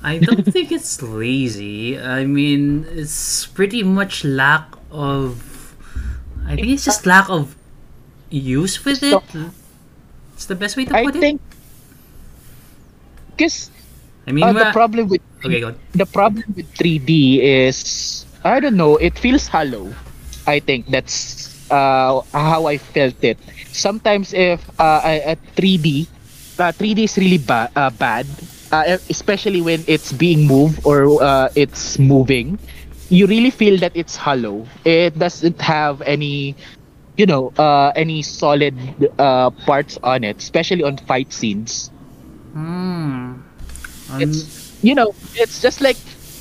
S1: I don't think it's lazy. I mean, it's pretty much lack of. I think it's just lack of use with it. It's the best way to
S2: I
S1: put it.
S2: think because
S1: I mean,
S2: uh, the problem with
S1: okay, go
S2: the problem with 3D is I don't know, it feels hollow. I think that's uh, how I felt it. Sometimes if uh, a, a 3D, uh, 3D is really ba- uh, bad, uh, especially when it's being moved or uh, it's moving. You really feel that it's hollow. It doesn't have any, you know, uh, any solid uh, parts on it, especially on fight scenes
S1: Hmm. Um,
S2: it's you know it's just like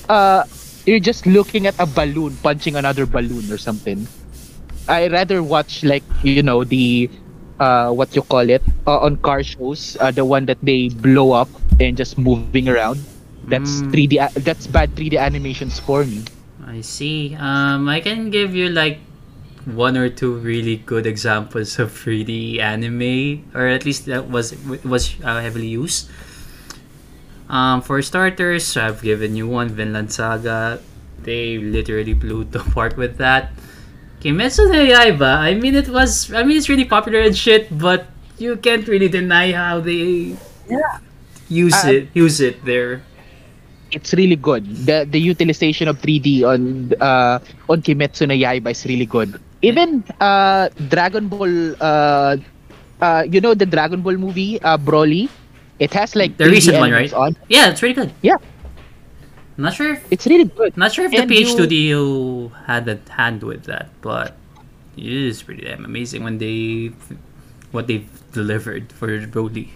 S2: uh you're just looking at a balloon punching another balloon or something i rather watch like you know the uh what you call it uh, on car shows uh, the one that they blow up and just moving around that's
S1: Mm.
S2: 3d a- that's bad 3d animations for me
S1: I see. Um, I can give you like one or two really good examples of 3D anime, or at least that was was uh, heavily used. Um, for starters, I've given you one Vinland Saga. They literally blew the park with that. Kimetsu no Yaiba. I mean, it was. I mean, it's really popular and shit, but you can't really deny how they use
S2: Uh,
S1: it. Use it there.
S2: it's really good the the utilization of 3d on uh on kimetsu no yaiba is really good even uh dragon ball uh uh you know the dragon ball movie uh broly It has like
S1: The recent one, right?
S2: on.
S1: Yeah, it's really good.
S2: Yeah.
S1: I'm not sure. If,
S2: It's really good.
S1: not sure if the
S2: And
S1: PH
S2: you-
S1: Studio had a hand with that, but it is pretty damn amazing when they what they've delivered for Broly.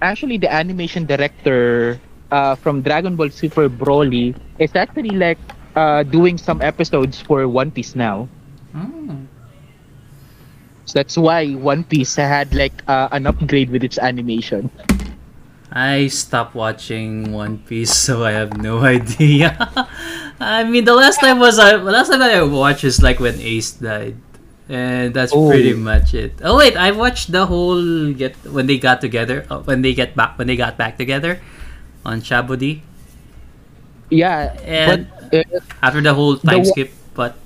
S2: Actually, the animation director uh, from Dragon Ball Super Broly is actually like uh, doing some episodes for One Piece now.
S1: Oh.
S2: So that's why One Piece had like uh, an upgrade with its animation.
S1: I stopped watching One Piece, so I have no idea. I mean, the last time was I the last time I watched is like when Ace died, and that's
S2: Oh.
S1: pretty much it. Oh wait, I watched the whole get when they got together, uh, when they get back, when they got back together on Sabaody
S2: Yeah,
S1: And-
S2: but uh,
S1: after the whole time
S2: wa-
S1: skip. But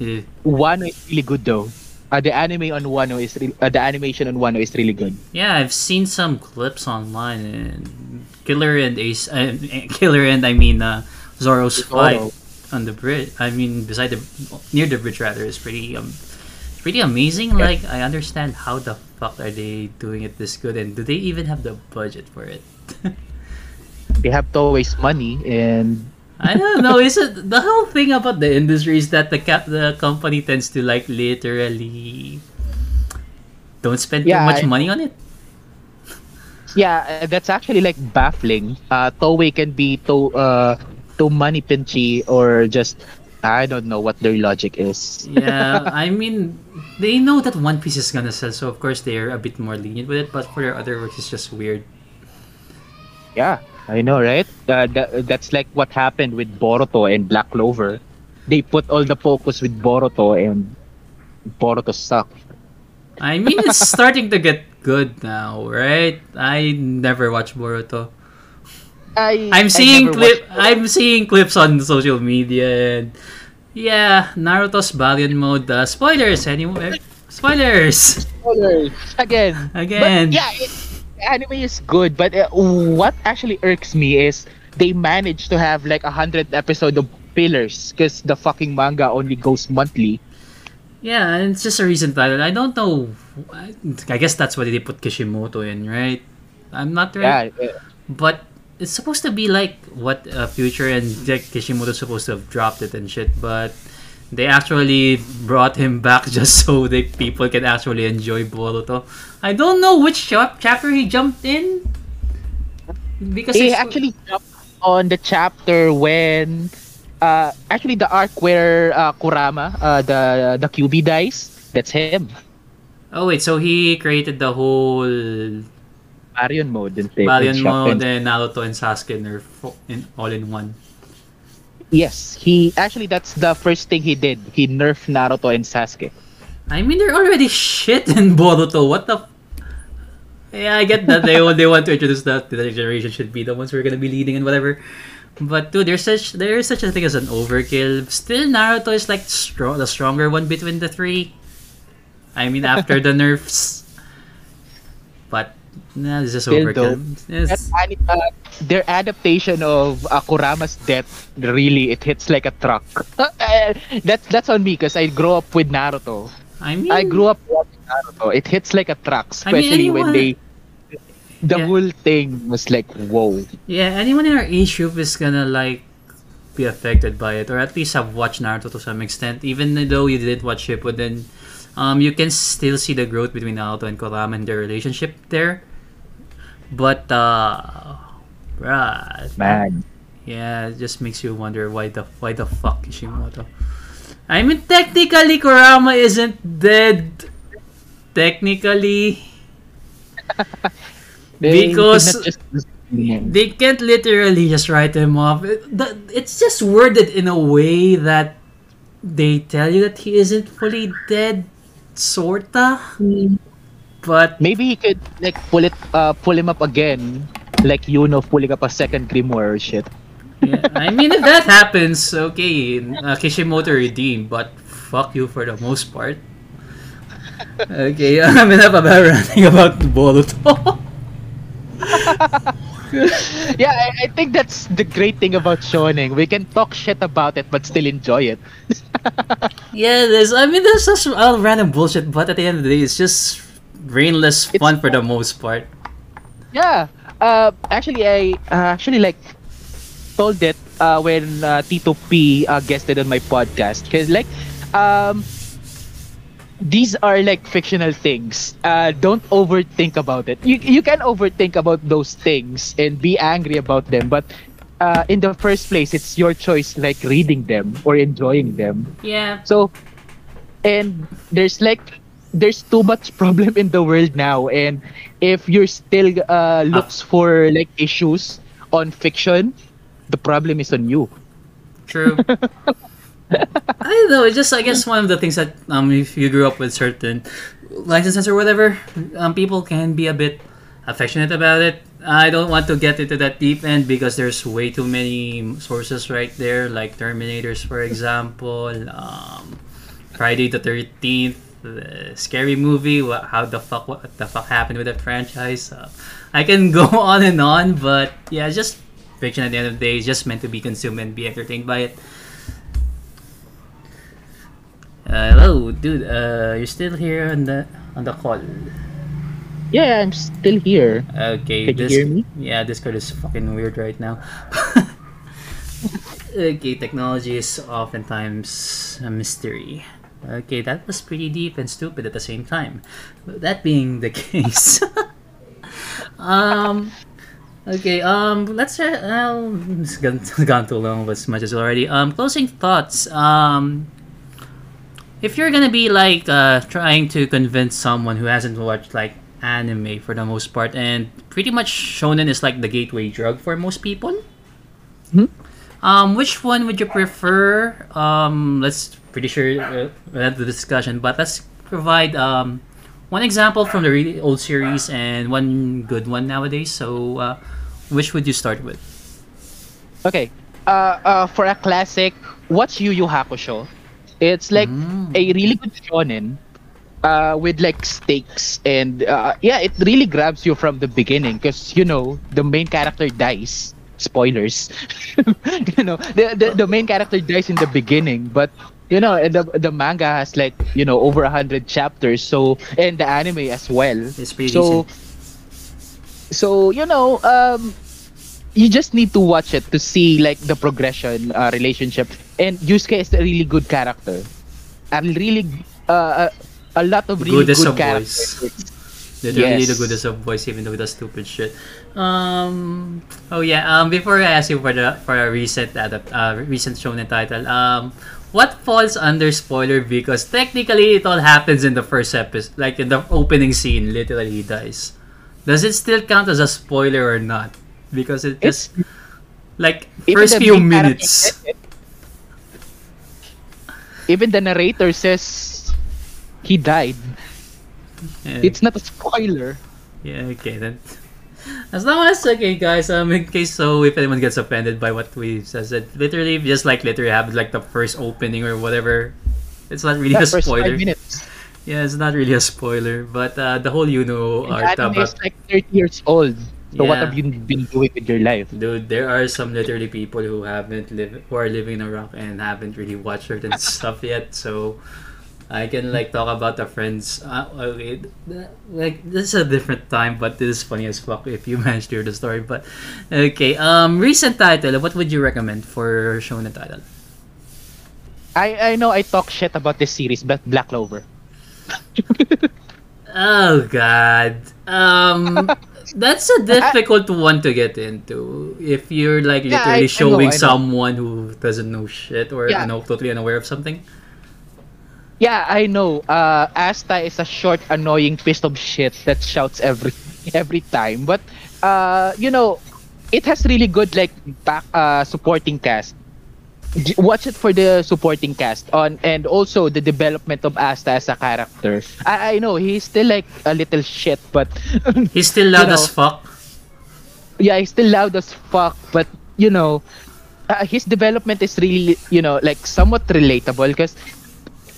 S1: eh,
S2: Wano is really good though. Uh, the anime on Wano is re- uh, the animation on Wano is really good.
S1: yeah, I've seen some clips online, and Killer and Ace, uh, Killer and I mean uh, Zoro's fight. On the bridge. I mean, beside the near the bridge rather is pretty um, pretty amazing. Like I understand how the fuck are they doing it this good, and do they even have the budget for it?
S2: They have to waste money and
S1: I don't know. Is it the whole thing about the industry is that the cap the company tends to like literally don't spend
S2: Yeah,
S1: too much
S2: I-
S1: money on it.
S2: yeah, uh, that's actually like baffling. Uh, Toei can be to uh to money pinchy or just I don't know what their logic is.
S1: Yeah, I mean, they know that One Piece is gonna sell, so of course they're a bit more lenient with it. But for their other works, it's just weird.
S2: Yeah, I know, right? Uh, that, that's like what happened with Boruto and Black Clover. They put all the focus with Boruto and Boruto sucked.
S1: I mean, it's starting to get good now, right? I never watched Boruto.
S2: I
S1: I'm seeing
S2: never
S1: clip. I'm seeing clips on social media, and yeah, Naruto's Baryon mode. Uh, spoilers, anyway. Spoilers
S2: Spoilers. again.
S1: again.
S2: But yeah, it, the anime is good, but uh, what actually irks me is they managed to have like a hundred episode of fillers because the fucking manga only goes monthly.
S1: Yeah, and it's just a recent title. I don't know. I guess that's why they put Kishimoto in, right? I'm not right.
S2: Yeah, uh,
S1: But it's supposed to be like what uh, Future and Jack Kishimoto's supposed to have dropped it and shit, but they actually brought him back just so that people can actually enjoy Boruto. I don't know which chapter he jumped in because
S2: he actually jumped on the chapter when uh actually the arc where uh, Kurama uh, the the Kyuubi dies. That's him.
S1: Oh wait, so he created the whole
S2: Baryon mode and. And shop-
S1: mode
S2: and-
S1: and Naruto and Sasuke are in all in one.
S2: Yes, he actually that's the first thing he did. He nerfed Naruto and Sasuke.
S1: I mean, they're already shit in Boruto. What the? F- yeah, I get that they want they want to introduce that the next generation should be the ones who are gonna be leading and whatever. But dude, there's such there is such a thing as an overkill. Still, Naruto is like strong, the stronger one between the three. I mean, after the nerfs. But nah, it's just
S2: Still
S1: overkill.
S2: That
S1: It's-
S2: uh, their adaptation of uh, Kurama's death really it hits like a truck. Uh, that's that's on me because I grew up with Naruto.
S1: I mean,
S2: I grew up watching Naruto. It hits like a truck,
S1: I mean,
S2: especially when they. The
S1: Yeah.
S2: whole thing was like, whoa.
S1: Yeah, anyone in our age group is gonna like be affected by it, or at least have watched Naruto to some extent. Even though you didn't watch Shippuden, um, you can still see the growth between Naruto and Kurama and their relationship there. But uh, bruh,
S2: Man.
S1: yeah, it just makes you wonder why the why the fuck Kishimoto. I mean, technically, Kurama isn't dead. Technically,
S2: They
S1: Because-
S2: just-
S1: they can't literally just write him off. It's just worded in a way that they tell you that he isn't fully dead, sorta. But
S2: Maybe he could like pull it, uh, pull him up again, like you know, pulling up a second grimoire or shit.
S1: yeah, I mean, if that happens, okay, uh, Kishimoto redeemed. But fuck you for the most part. Okay, I'm enough about ranting about Boruto.
S2: yeah, I, I think that's the great thing about shonen. We can talk shit about it, but still enjoy it.
S1: Yeah, there's. I mean, there's such all random bullshit, but at the end of the day, it's just brainless
S2: It's
S1: fun for the most part.
S2: Yeah. Uh, actually, I uh, actually like told it uh, when uh, Tito P uh, guested on my podcast because like um these are like fictional things. Uh, don't overthink about it. You you can overthink about those things and be angry about them, but uh, in the first place, it's your choice, like reading them or enjoying them.
S1: Yeah.
S2: So, and there's like there's too much problem in the world now, and if you're still uh, looks for like issues on fiction, the problem is on you.
S1: True. I don't know. It's just I guess one of the things that um if you grew up with certain licenses or whatever, um people can be a bit affectionate about it. I don't want to get into that deep end because there's way too many sources right there, like Terminators, for example, um, Friday the Thirteenth, the scary movie. What, how the fuck? What the fuck happened with that franchise? Uh, I can go on and on, but yeah, just fiction. At the end of the day, it's just meant to be consumed and be entertained by it. Uh, hello, dude. Uh, you're still here on the on the call.
S2: Yeah, I'm still here.
S1: Okay,
S2: Can you
S1: this
S2: hear me?
S1: yeah, Discord is fucking weird right now. okay, technology is oftentimes a mystery. Okay, that was pretty deep and stupid at the same time. That being the case, um, okay, um, let's try. Uh, it's gone, gone too long but as much as already. Um, closing thoughts. Um, if you're gonna be like uh, trying to convince someone who hasn't watched like anime for the most part, and pretty much shonen is like the gateway drug for most people.
S2: Hmm?
S1: Um, which one would you prefer? Um, let's pretty sure uh, we'll have the discussion, but let's provide um, one example from the really old series and one good one nowadays. So, uh, which would you start with?
S2: Okay. Uh, uh, for a classic, what's Yu Yu Hakusho. It's like
S1: Mm.
S2: a really good shonen uh, with like stakes and uh, yeah, it really grabs you from the beginning because you know the main character dies. Spoilers, you know the, the the main character dies in the beginning, but you know the the manga has like you know over a hundred chapters. So and the anime as well. So
S1: decent.
S2: so you know um you just need to watch it to see like the progression uh, relationship and Yusuke is a really good character a really uh, a, a lot of really
S1: Good as a
S2: good characters
S1: Literally the
S2: Yes.
S1: goodness of voice, even though the stupid shit. Um. Oh yeah. Um. Before I ask you for the for a recent adapt, uh, recent shonen title. Um. What falls under spoiler because technically it all happens in the first episode, like in the opening scene. Literally, he dies. Does it still count as a spoiler or not? Because it
S2: it's
S1: just like first few minutes.
S2: it. even the narrator says he died
S1: Yeah.
S2: it's not a spoiler
S1: Yeah, okay then. As long as okay, guys. Um, in case so, if anyone gets offended by what we said, literally just like literally have like the first opening or whatever. It's not really
S2: yeah,
S1: a
S2: first
S1: spoiler.
S2: five minutes
S1: Yeah, it's not really a spoiler, but uh, the whole you know
S2: and
S1: art
S2: anime is like 30 years old so what have you been doing with your life
S1: dude. There are some literally people who haven't live who are living in Iraq and haven't really watched certain stuff yet. So I can like talk about the friends. Uh, okay, like this is a different time, but this is funny as fuck if you manage to hear the story. But okay, um, recent title. What would you recommend for shonen title?
S2: I I know I talk shit about this series but Black Clover
S1: Oh God. Um, that's a difficult one to get into if you're like
S2: Yeah,
S1: literally
S2: I- I know,
S1: showing
S2: I know.
S1: someone who doesn't know shit or
S2: Yeah.
S1: you know totally unaware of something.
S2: Yeah, I know. Uh, Asta is a short, annoying piece of shit that shouts every every time. But uh, you know, it has really good like back uh, supporting cast. Watch it for the supporting cast on and also the development of Asta as a character. I, I know he's still like a little shit, but
S1: He's still loud
S2: You
S1: as fuck.
S2: yeah, he's still loud as fuck. But you know, uh, his development is really you know like somewhat relatable because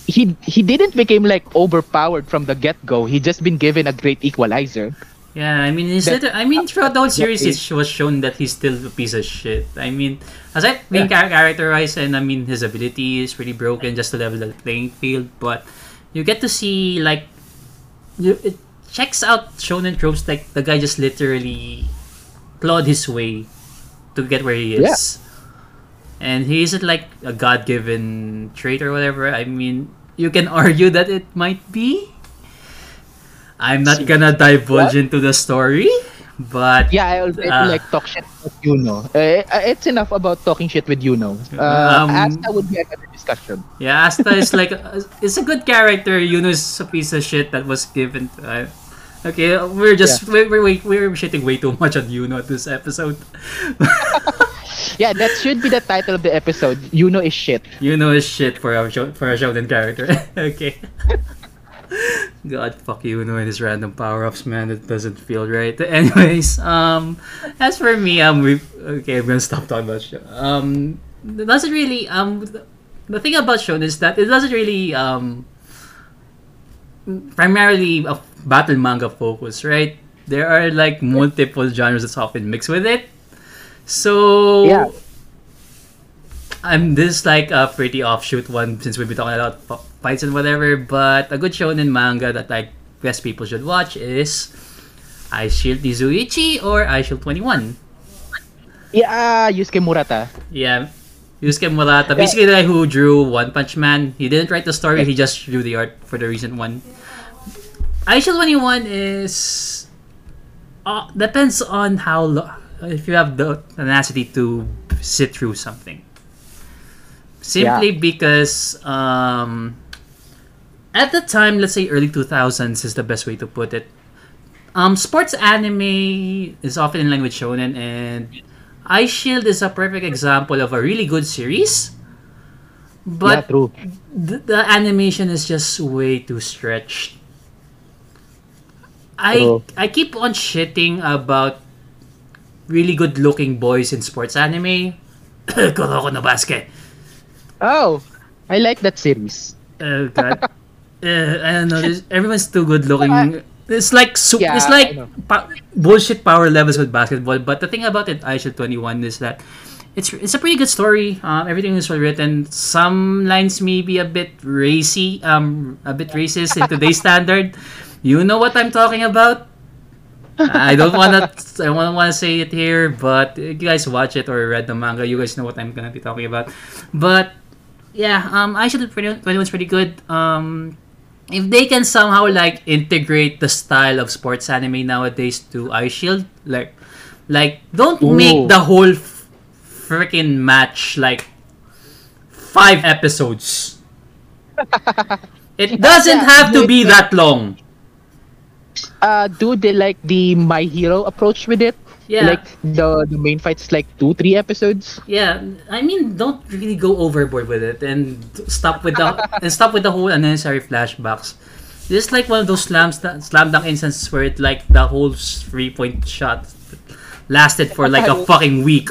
S2: he he didn't become like overpowered from the get go. He just been given a great equalizer.
S1: Yeah, I mean,
S2: That-
S1: I mean, throughout the whole series, it was shown that he's still a piece of shit. I mean, aside being char- characterized, and I mean, his ability is pretty broken just to level the playing field. But you get to see like, you it checks out shonen tropes like the guy just literally clawed his way to get where he is. And he isn't like a god given trait or whatever. I mean, you can argue that it might be. I'm not gonna divulge
S2: What?
S1: into the story, but
S2: Yeah, I already
S1: Ah.
S2: like talk shit with Yuno. Uh, it's enough about talking shit with Yuno. Uh,
S1: Um,
S2: Asta would be another discussion.
S1: Yeah, Asta is like it's a good character. Yuno is a piece of shit that was given. To, uh, okay, we're just we're, we're we're shitting way too much on Yuno at this episode.
S2: Yeah, that should be the title of the episode. Yuno is shit.
S1: Yuno is shit for a show, for a shonen character. okay. God, fuck Yuno and his random power ups, man. It doesn't feel right. Anyways, um, as for me, um, we okay. I'm gonna stop talking about show. Um, it doesn't really um. The, the thing about shonen is that it doesn't really um primarily a battle manga focus, right? There are like multiple genres that's often mixed with it. So
S2: Yeah.
S1: I'm this like a pretty offshoot one since we've been talking about fights and whatever. But a good shonen manga that I guess people should watch is Eyeshield Nizuichi or Eyeshield 21.
S2: Yeah, Yusuke Murata.
S1: Yeah. Yusuke Murata, basically the guy who drew One Punch Man. He didn't write the story, he just drew the art for the recent one. Eyeshield 21 is. Uh, depends on how. Lo- if you have the tenacity to sit through something. Simply because. Um, at the time, let's say early 2000s is the best way to put it. Um, sports anime is often in line with shonen, and Eyeshield is a perfect example of a really good series.
S2: yeah,
S1: But
S2: true.
S1: the, the animation is just way too stretched. I
S2: True.
S1: I keep on shitting about really good looking boys in sports anime. Kuroko no Basket.
S2: Oh, I like that series.
S1: Oh god. uh, I don't know. Everyone's too good looking. It's like su-
S2: Yeah,
S1: it's like pa- bullshit power levels with basketball. But the thing about it, Eyeshield Twenty One, is that it's it's a pretty good story. Um, everything is well written. Some lines may be a bit racy, um, a bit racist in today's standard. You know what I'm talking about. I don't wanna I don't wanna say it here, but if you guys watch it or read the manga, you guys know what I'm gonna be talking about. But yeah, um, I should pretty one's pretty good. Um, if they can somehow like integrate the style of sports anime nowadays to Eyeshield, like, like don't
S2: Ooh.
S1: make the whole f- freaking match like five episodes. it doesn't
S2: Yeah,
S1: have to be that long.
S2: Uh, do they like the My Hero approach with it?
S1: Yeah.
S2: Like the the main fight is like two, three episodes.
S1: Yeah, I mean, don't really go overboard with it and stop with the and stop with the whole unnecessary flashbacks. This is like one of those slams that, slam dunk instances where it like the whole three point shot lasted for like a fucking week.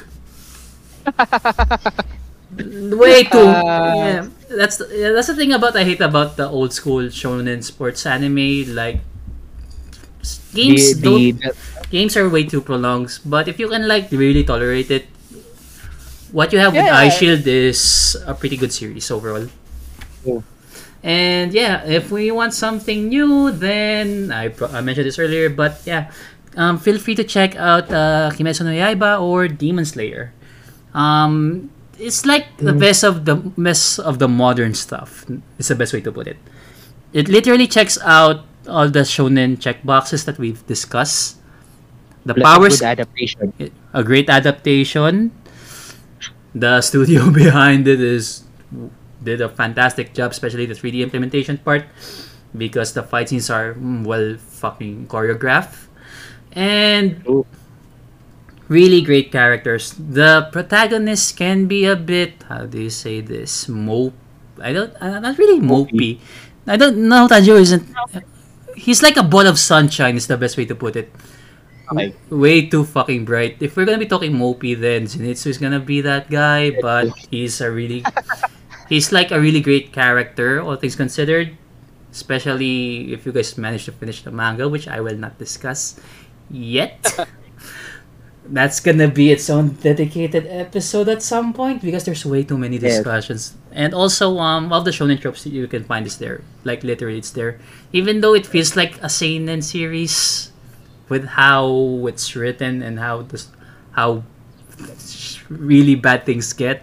S1: Way too.
S2: Uh,
S1: yeah, that's the, yeah, that's the thing about I hate about the old school shonen sports anime. Like games
S2: The,
S1: don't
S2: the,
S1: games are way too prolonged. But if you can like really tolerate it, what you have with Eyeshield is a pretty good series overall.
S2: Yeah.
S1: And yeah, if we want something new, then I, pro- I mentioned this earlier, but yeah, um, feel free to check out uh, Kimetsu no Yaiba or Demon Slayer. Um, it's like the best of the best of the modern stuff. It's the best way to put it. It literally checks out all the shonen check boxes that we've discussed. The
S2: like a
S1: powers,
S2: good adaptation.
S1: a great adaptation. The studio behind it is did a fantastic job, especially the 3D implementation part, because the fight scenes are mm, well fucking choreographed, and really great characters. The protagonist can be a bit how do you say this mope. I don't uh, not really mopey. I don't know. Tanjiro isn't. He's like a ball of sunshine. Is the best way to put it
S2: Okay.
S1: way too fucking bright. If we're gonna be talking mopey, then Zenitsu is gonna be that guy, but he's a really, he's like a really great character, all things considered. Especially if you guys manage to finish the manga, which I will not discuss yet. That's gonna be its own dedicated episode at some point because there's way too many
S2: Yes.
S1: discussions and also um all the shonen tropes you can find is there. Like literally, it's there. Even though it feels like a seinen series, with how it's written and how this how really bad things get.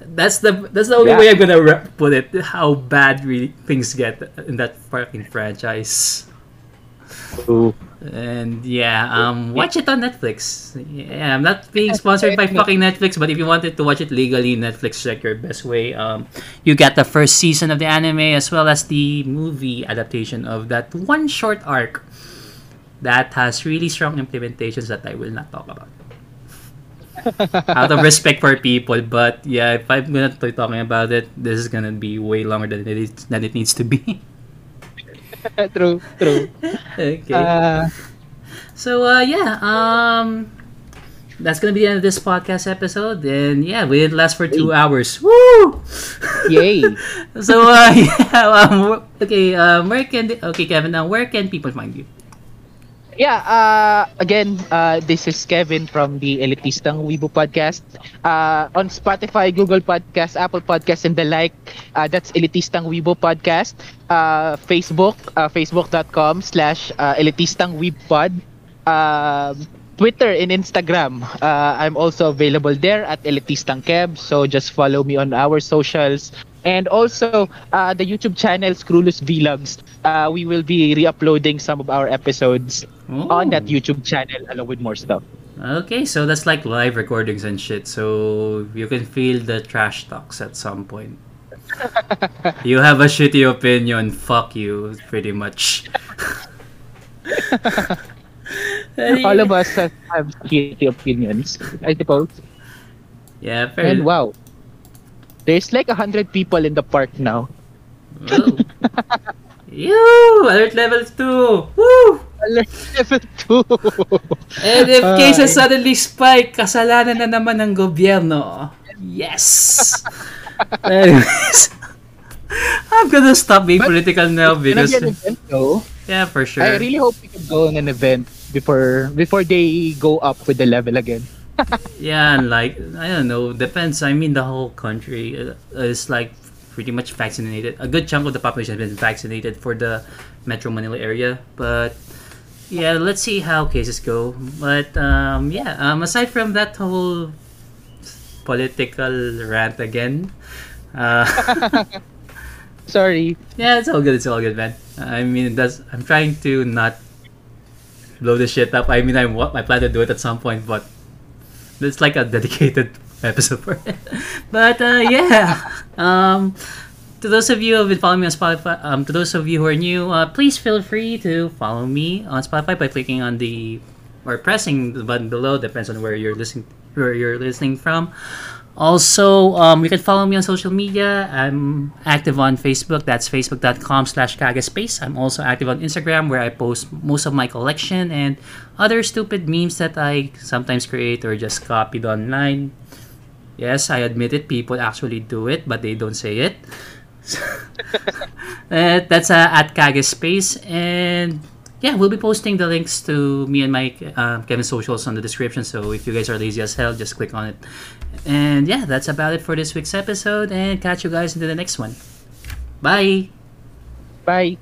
S1: That's the that's the only
S2: Yeah.
S1: way I'm gonna re- put it. How bad really things get in that fucking franchise.
S2: Ooh.
S1: And yeah, um, watch it on Netflix. Yeah, I'm not being sponsored by fucking Netflix, but if you wanted to watch it legally, Netflix is like your best way. Um, you get the first season of the anime as well as the movie adaptation of that one short arc that has really strong implementations that I will not talk about. Out of respect for people, but yeah, if I'm gonna be talking about it, this is gonna be way longer than it is than it needs to be.
S2: true, true.
S1: okay.
S2: Uh,
S1: So uh yeah, um that's gonna be the end of this podcast episode. And yeah, we didn't last for two hours. Woo!
S2: yay.
S1: so uh yeah, um, okay, um where can the, okay Kevin now where can people find you?
S2: Yeah, uh, again, uh, this is Kevin from the Elitistang Weibo podcast. Uh, on Spotify, Google Podcast, Apple Podcast, and the like, uh, that's Elitistang Weibo podcast. Uh, Facebook, uh, facebook.com slash uh, Elitistang Weebpod. Um Twitter and Instagram. Uh, I'm also available there at Elitistang Keb. So just follow me on our socials. And also uh, the YouTube channel Screwless Vlogs. Uh, we will be re-uploading some of our episodes on that
S1: oh.
S2: YouTube channel along with more stuff.
S1: Okay, so that's like live recordings and shit. So you can feel the trash talks at some point. you have a shitty opinion, fuck you, pretty much.
S2: All of us have, shitty opinions, I suppose.
S1: Yeah, fair.
S2: And wow, there's like a hundred people in the park now.
S1: Ew! Alert level 2! Woo!
S2: Alert level two.
S1: And if cases suddenly spike, kasalanan na naman ng gobyerno. Yes! Anyways, I'm gonna stop being
S2: But-
S1: political now because
S2: be an event though.
S1: yeah, for sure.
S2: I really hope we can go on an event before before they go up with the level again.
S1: Yeah, and like I don't know, depends. I mean, the whole country uh, is like pretty much vaccinated. A good chunk of the population has been vaccinated for the Metro Manila area, but yeah, let's see how cases go. But um, yeah, um, aside from that whole political rant again, uh,
S2: Sorry.
S1: yeah, it's all good. It's all good, man. I mean, that's I'm trying to not blow the shit up. I mean, I I plan to do it at some point, but it's like a dedicated episode for it. But uh, yeah, um, to those of you who have been following me on Spotify, um, to those of you who are new, uh, please feel free to follow me on Spotify by clicking on the or pressing the button below. Depends on where you're listening where you're listening from. Also, um, you can follow me on social media. I'm active on Facebook. That's facebook.com slash kagaspace. I'm also active on Instagram where I post most of my collection and other stupid memes that I sometimes create or just copied online. Yes, I admit it. People actually do it, but they don't say it. Uh, that's uh, at kagaspace. And yeah, we'll be posting the links to me and my uh, Kevin socials on the description. So if you guys are lazy as hell, just click on it. And yeah, that's about it for this week's episode. And catch you guys into the next one. Bye.
S2: Bye.